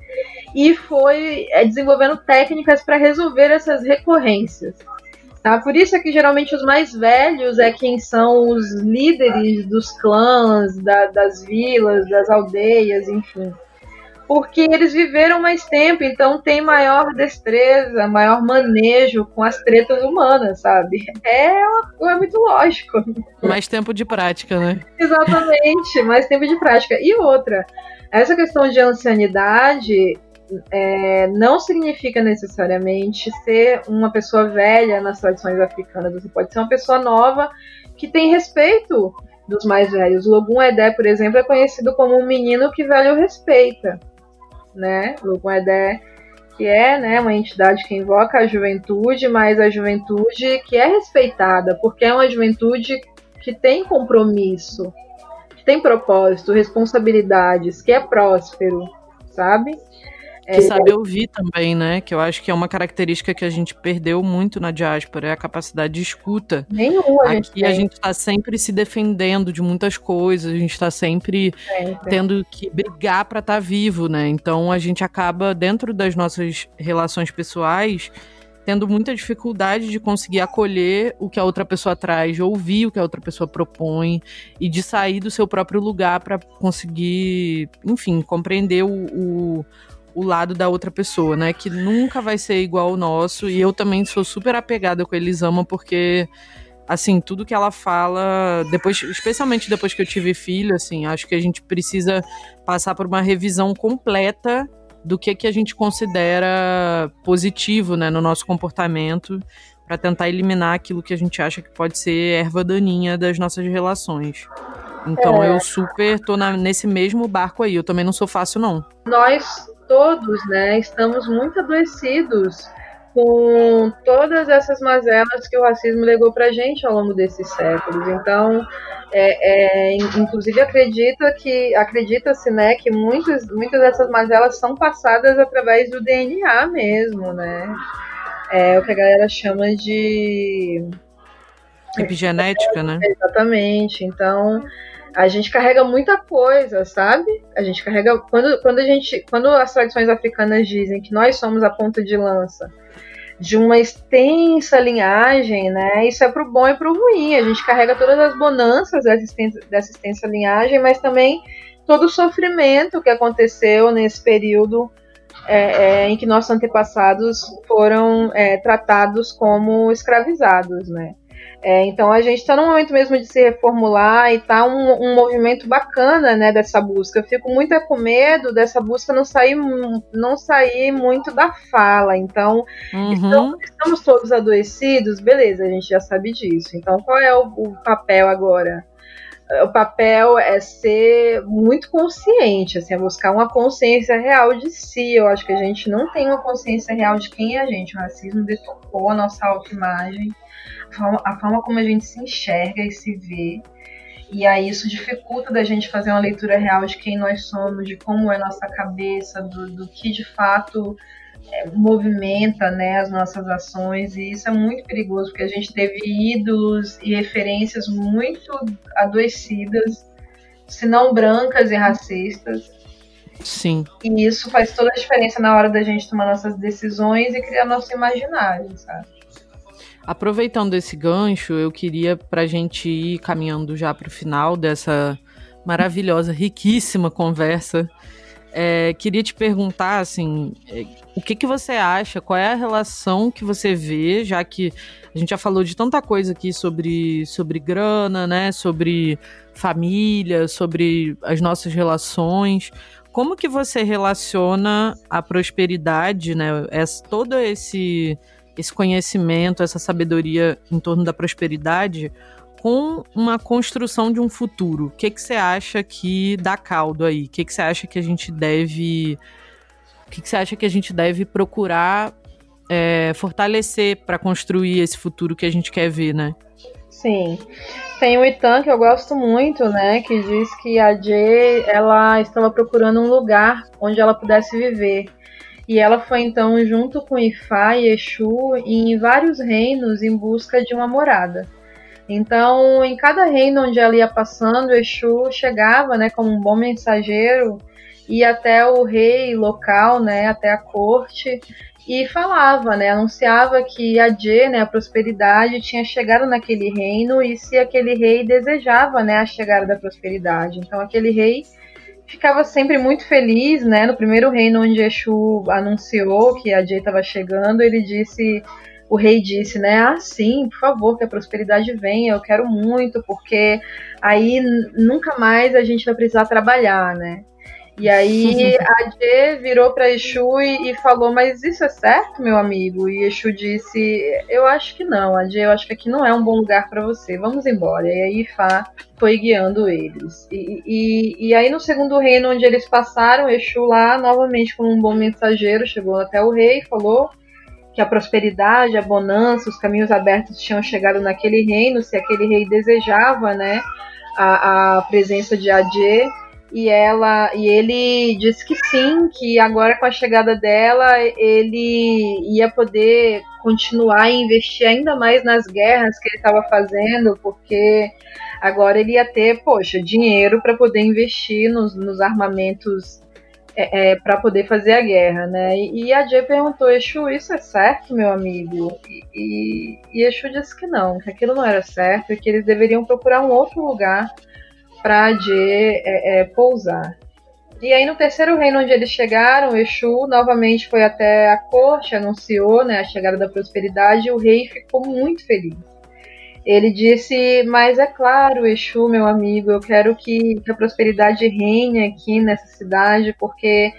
e foi é, desenvolvendo técnicas para resolver essas recorrências. Tá? Por isso é que geralmente os mais velhos é quem são os líderes dos clãs, da, das vilas, das aldeias, enfim porque eles viveram mais tempo, então tem maior destreza, maior manejo com as tretas humanas, sabe? É, é muito lógico. Mais tempo de prática, né? Exatamente, mais tempo de prática. E outra, essa questão de ancianidade é, não significa necessariamente ser uma pessoa velha nas tradições africanas. Você pode ser uma pessoa nova que tem respeito dos mais velhos. Logun Edé, por exemplo, é conhecido como um menino que velho respeita né? Luguedé, que é né, uma entidade que invoca a juventude, mas a juventude que é respeitada, porque é uma juventude que tem compromisso, que tem propósito, responsabilidades, que é próspero, sabe? Que é, sabe ouvir também, né? Que eu acho que é uma característica que a gente perdeu muito na diáspora, é a capacidade de escuta. Nenhuma, Aqui a gente está sempre se defendendo de muitas coisas, a gente está sempre, sempre, tendo que brigar para estar tá vivo, né? Então a gente acaba, dentro das nossas relações pessoais, tendo muita dificuldade de conseguir acolher o que a outra pessoa traz, de ouvir o que a outra pessoa propõe e de sair do seu próprio lugar para conseguir, enfim, compreender o, o o lado da outra pessoa, né? Que nunca vai ser igual ao nosso. E eu também sou super apegada com a Elisama, porque assim, tudo que ela fala, depois, especialmente depois que eu tive filho, assim, acho que a gente precisa passar por uma revisão completa do que que a gente considera positivo, né, no nosso comportamento, para tentar eliminar aquilo que a gente acha que pode ser erva daninha das nossas relações. Então é. eu super tô na, nesse mesmo barco aí. Eu também não sou fácil, não. Nós todos, né, estamos muito adoecidos com todas essas mazelas que o racismo legou para a gente ao longo desses séculos. Então, é, é, inclusive acredita que acredita-se, né, que muitas muitas dessas mazelas são passadas através do DNA mesmo, né? É o que a galera chama de epigenética, né? Exatamente. Então, a gente carrega muita coisa, sabe? A gente carrega quando, quando a gente, quando as tradições africanas dizem que nós somos a ponta de lança de uma extensa linhagem, né? Isso é pro bom e pro ruim. A gente carrega todas as bonanças dessa extensa, dessa extensa linhagem, mas também todo o sofrimento que aconteceu nesse período é, é, em que nossos antepassados foram é, tratados como escravizados, né? É, então a gente está no momento mesmo de se reformular e tá um, um, movimento bacana, né, dessa busca. Eu fico muito com medo dessa busca não sair, não sair muito da fala. Então, uhum. estamos, estamos, todos adoecidos, beleza, a gente já sabe disso. Então, qual é o, o papel agora? O papel é ser muito consciente, assim, é buscar uma consciência real de si. Eu acho que a gente não tem uma consciência real de quem é a gente. O racismo detocou a nossa autoimagem forma, a forma como a gente se enxerga e se vê. E aí isso dificulta da gente fazer uma leitura real de quem nós somos, de como é nossa cabeça, do, do que de fato é, movimenta né, as nossas ações. E isso é muito perigoso, porque a gente teve ídolos e referências muito adoecidas, se não brancas e racistas. Sim. E isso faz toda a diferença na hora da gente tomar nossas decisões e criar nosso imaginário, sabe? Aproveitando esse gancho, eu queria para a gente ir caminhando já para o final dessa maravilhosa, riquíssima conversa. é, queria te perguntar, assim, é, o que, que você acha, qual é a relação que você vê, já que a gente já falou de tanta coisa aqui sobre, sobre grana, né, sobre família, sobre as nossas relações, como que você relaciona a prosperidade, né, essa, todo esse, esse conhecimento, essa sabedoria em torno da prosperidade com uma construção de um futuro. O que, que você acha que dá caldo aí? O que, que você acha que a gente deve. O que, que você acha que a gente deve procurar é, fortalecer para construir esse futuro que a gente quer ver, né? Sim. Tem o Itan que eu gosto muito, né, que diz que a Jay, ela estava procurando um lugar onde ela pudesse viver. E ela foi então junto com Ifá e Exu em vários reinos em busca de uma morada. Então, em cada reino onde ela ia passando, Exu chegava, né, como um bom mensageiro, ia até o rei local, né, até a corte, e falava, né, anunciava que a Dje, né, a prosperidade, tinha chegado naquele reino e se aquele rei desejava, né, a chegada da prosperidade. Então, aquele rei ficava sempre muito feliz, né, no primeiro reino onde Exu anunciou que a Dje estava chegando, ele disse o rei disse, né? Ah, sim, por favor, que a prosperidade venha, eu quero muito, porque aí nunca mais a gente vai precisar trabalhar, né? E aí a Dê virou para Exu e, e, falou: Mas isso é certo, meu amigo? E Exu disse: Eu acho que não, a Dê, eu acho que aqui não é um bom lugar para você, vamos embora. E aí Fá foi guiando eles. E, e, e, aí no segundo reino onde eles passaram, Exu lá, novamente como um bom mensageiro, chegou até o rei e falou que a prosperidade, a bonança, os caminhos abertos tinham chegado naquele reino, se aquele rei desejava, né, a, a presença de Adê, e ela e ele disse que sim, que agora com a chegada dela ele ia poder continuar a investir ainda mais nas guerras que ele estava fazendo, porque agora ele ia ter, poxa, dinheiro para poder investir nos, nos armamentos é, é, para poder fazer a guerra, né? E, e a Jay perguntou, Exu, isso é certo, meu amigo? E, e, e Exu disse que não, que aquilo não era certo e que eles deveriam procurar um outro lugar para a Jay é, é, pousar. E aí no terceiro reino onde eles chegaram, Exu novamente foi até a corte, anunciou né, a chegada da prosperidade e o rei ficou muito feliz. Ele disse: Mas é claro, Exu, meu amigo, eu quero que, que a prosperidade reine aqui nessa cidade, porque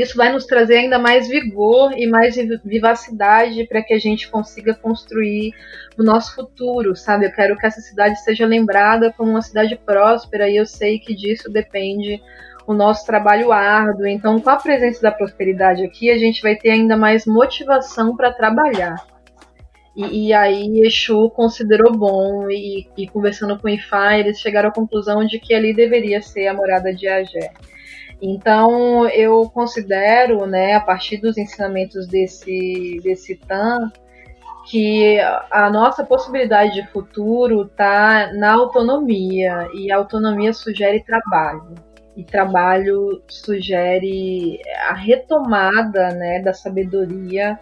isso vai nos trazer ainda mais vigor e mais vivacidade para que a gente consiga construir o nosso futuro, sabe? Eu quero que essa cidade seja lembrada como uma cidade próspera e eu sei que disso depende o nosso trabalho árduo. Então, com a presença da prosperidade aqui, a gente vai ter ainda mais motivação para trabalhar. E, e, aí Exu considerou bom e, e, conversando com Ifá, eles chegaram à conclusão de que ali deveria ser a morada de Agé. Então eu considero, né, a partir dos ensinamentos desse, desse Tan, que a nossa possibilidade de futuro está na autonomia, e a autonomia sugere trabalho. E trabalho sugere a retomada né, da sabedoria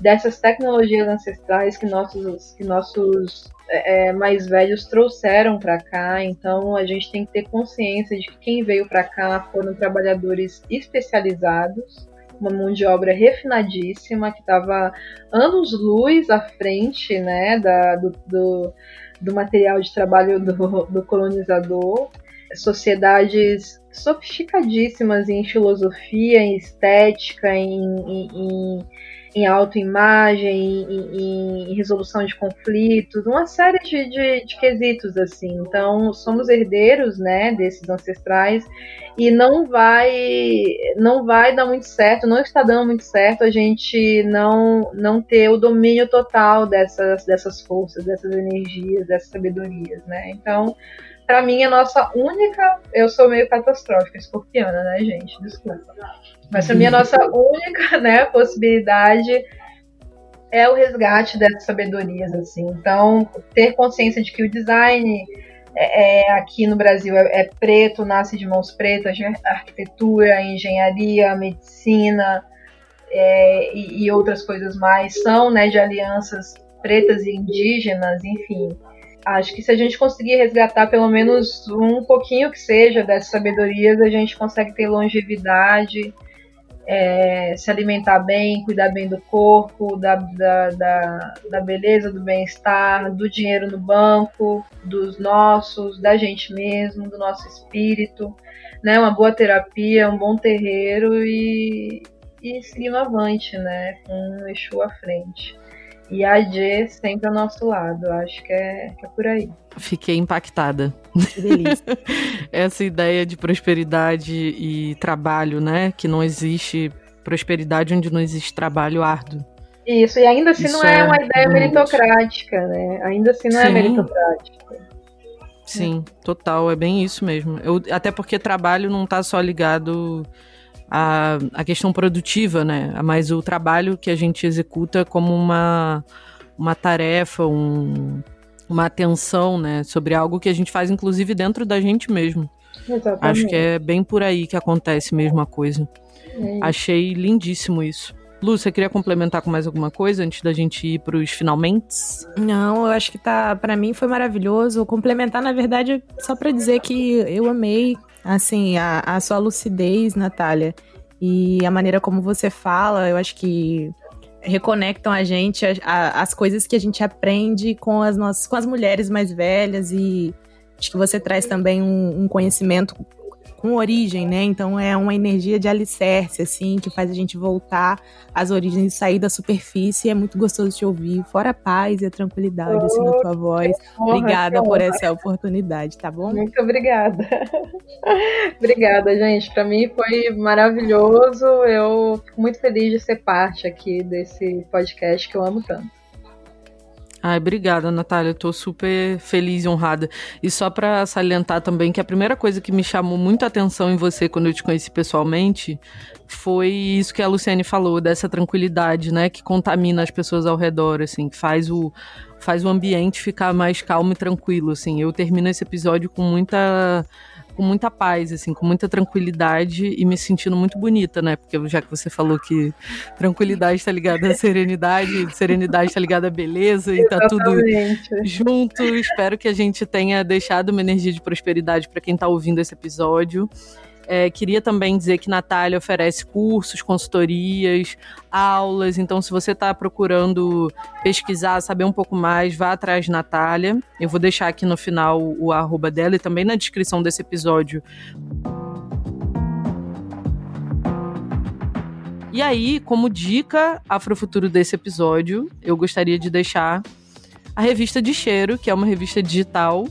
dessas tecnologias ancestrais que nossos, que nossos é, é mais velhos trouxeram para cá. Então a gente tem que ter consciência de que quem veio para cá foram trabalhadores especializados, uma mão de obra refinadíssima que estava anos-luz à frente né, da, do, do, do material de trabalho do, do colonizador sociedades sofisticadíssimas em filosofia, em estética, em, em, em autoimagem, em, em, resolução de conflitos, uma série de, de, de, quesitos assim. Então, somos herdeiros, né, desses ancestrais e não vai, não vai dar muito certo, não está dando muito certo a gente não, não ter o domínio total dessas, dessas forças, dessas energias, dessas sabedorias, né? Então, para mim, a nossa única. Eu sou meio catastrófica, escorpiana, né, gente? Desculpa. Mas para mim, nossa única né, possibilidade é o resgate dessas sabedorias, assim. Então, ter consciência de que o design é, é aqui no Brasil é, é, preto, nasce de mãos pretas, arquitetura, engenharia, medicina é, e, e, outras coisas mais são né, de alianças pretas e indígenas, enfim acho que se a gente conseguir resgatar pelo menos um pouquinho que seja dessas sabedorias, a gente consegue ter longevidade, é, se alimentar bem, cuidar bem do corpo, da, da, da, da beleza, do bem-estar, do dinheiro no banco, dos nossos, da gente mesmo, do nosso espírito, né? Uma boa terapia, um bom terreiro e, e seguindo avante, né? Com o Exu à frente. E a G sempre ao nosso lado. Acho que é, que é por aí. Fiquei impactada. Que delícia. Essa ideia de prosperidade e trabalho, né? Que não existe prosperidade onde não existe trabalho árduo. Isso, e ainda assim Isso não é, é uma ideia muito... meritocrática, né? Ainda assim não é Sim. é meritocrática. Sim, total, é bem isso mesmo. Eu, até porque trabalho não está só ligado a, a questão produtiva, né? Mas o trabalho que a gente executa como uma, uma tarefa, um, uma atenção, né? Sobre algo que a gente faz, inclusive, dentro da gente mesmo. Exatamente. Acho que é bem por aí que acontece mesmo a coisa. É. Achei lindíssimo isso. Lu, você queria complementar com mais alguma coisa antes da gente ir para os finalmente? Não, eu acho que tá, para mim foi maravilhoso. Complementar, na verdade, só para dizer que eu amei Assim, a, a sua lucidez, Natália, e a maneira como você fala, eu acho que reconectam a gente a, a, as coisas que a gente aprende com as nossas com as mulheres mais velhas e acho que você traz também um, um conhecimento com origem, né? Então é uma energia de alicerce, assim, que faz a gente voltar às origens e sair da superfície. É muito gostoso te ouvir, fora a paz e a tranquilidade, assim, na tua voz. Obrigada por essa oportunidade, tá bom? Muito obrigada. obrigada, gente. Para mim foi maravilhoso. Eu fico muito feliz de ser parte aqui desse podcast que eu amo tanto. Ai, obrigada, Natália. Tô super feliz e honrada. E só para salientar também que a primeira coisa que me chamou muito a atenção em você quando eu te conheci pessoalmente foi isso que a Luciane falou, dessa tranquilidade, né, que contamina as pessoas ao redor, assim, que faz o faz o ambiente ficar mais calmo e tranquilo, assim. Eu termino esse episódio com muita com muita paz, assim, com muita tranquilidade e me sentindo muito bonita, né? Porque já que você falou que tranquilidade está ligada à serenidade, serenidade está ligada à beleza e tá tudo junto. Espero que a gente tenha deixado uma energia de prosperidade para quem está ouvindo esse episódio. É, queria também dizer que Natália oferece cursos, consultorias, aulas. Então, se você está procurando pesquisar, saber um pouco mais, vá atrás de Natália. Eu vou deixar aqui no final o arroba dela e também na descrição desse episódio. E aí, como dica afrofuturo desse episódio, eu gostaria de deixar a revista de cheiro, que é uma revista digital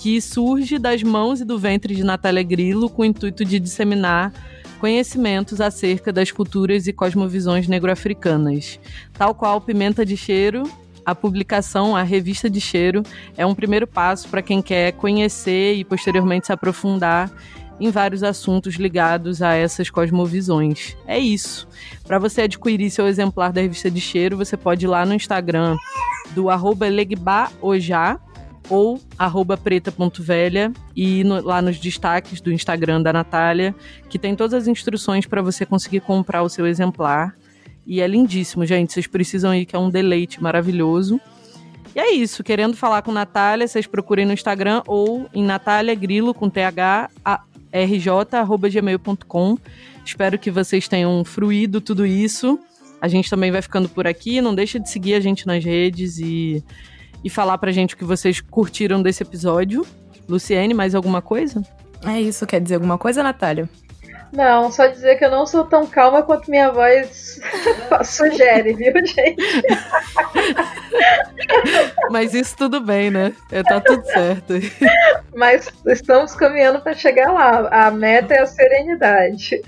que surge das mãos e do ventre de Natália Grillo com o intuito de disseminar conhecimentos acerca das culturas e cosmovisões negro-africanas. Tal qual Pimenta de Cheiro, a publicação, a revista de cheiro, é um primeiro passo para quem quer conhecer e posteriormente se aprofundar em vários assuntos ligados a essas cosmovisões. É isso. Para você adquirir seu exemplar da revista de cheiro, você pode ir lá no Instagram do arroba legbaojá, ou arroba preta.velha e no, lá nos destaques do Instagram da Natália, que tem todas as instruções para você conseguir comprar o seu exemplar. E é lindíssimo, gente. Vocês precisam ir, que é um deleite maravilhoso. E é isso. Querendo falar com Natália, vocês procurem no Instagram ou em Natália Grilo com TH rj.gmail.com. Espero que vocês tenham fruído tudo isso. A gente também vai ficando por aqui. Não deixa de seguir a gente nas redes e e falar pra gente o que vocês curtiram desse episódio. Luciene, mais alguma coisa? É isso, quer dizer alguma coisa, Natália? Não, só dizer que eu não sou tão calma quanto minha voz sugere, viu, gente? Mas isso tudo bem, né? É, tá tudo certo. Mas estamos caminhando para chegar lá. A meta é a serenidade.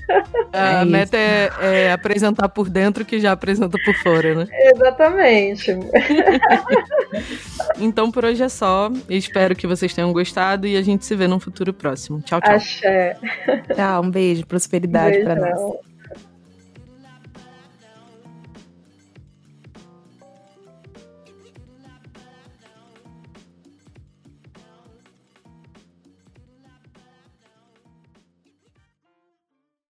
A é meta é, é, apresentar por dentro que já apresenta por fora, né? Exatamente. então por hoje é só. Espero que vocês tenham gostado e a gente se vê num futuro próximo. Tchau, tchau. Axé. Tchau, um beijo prosperidade para nós.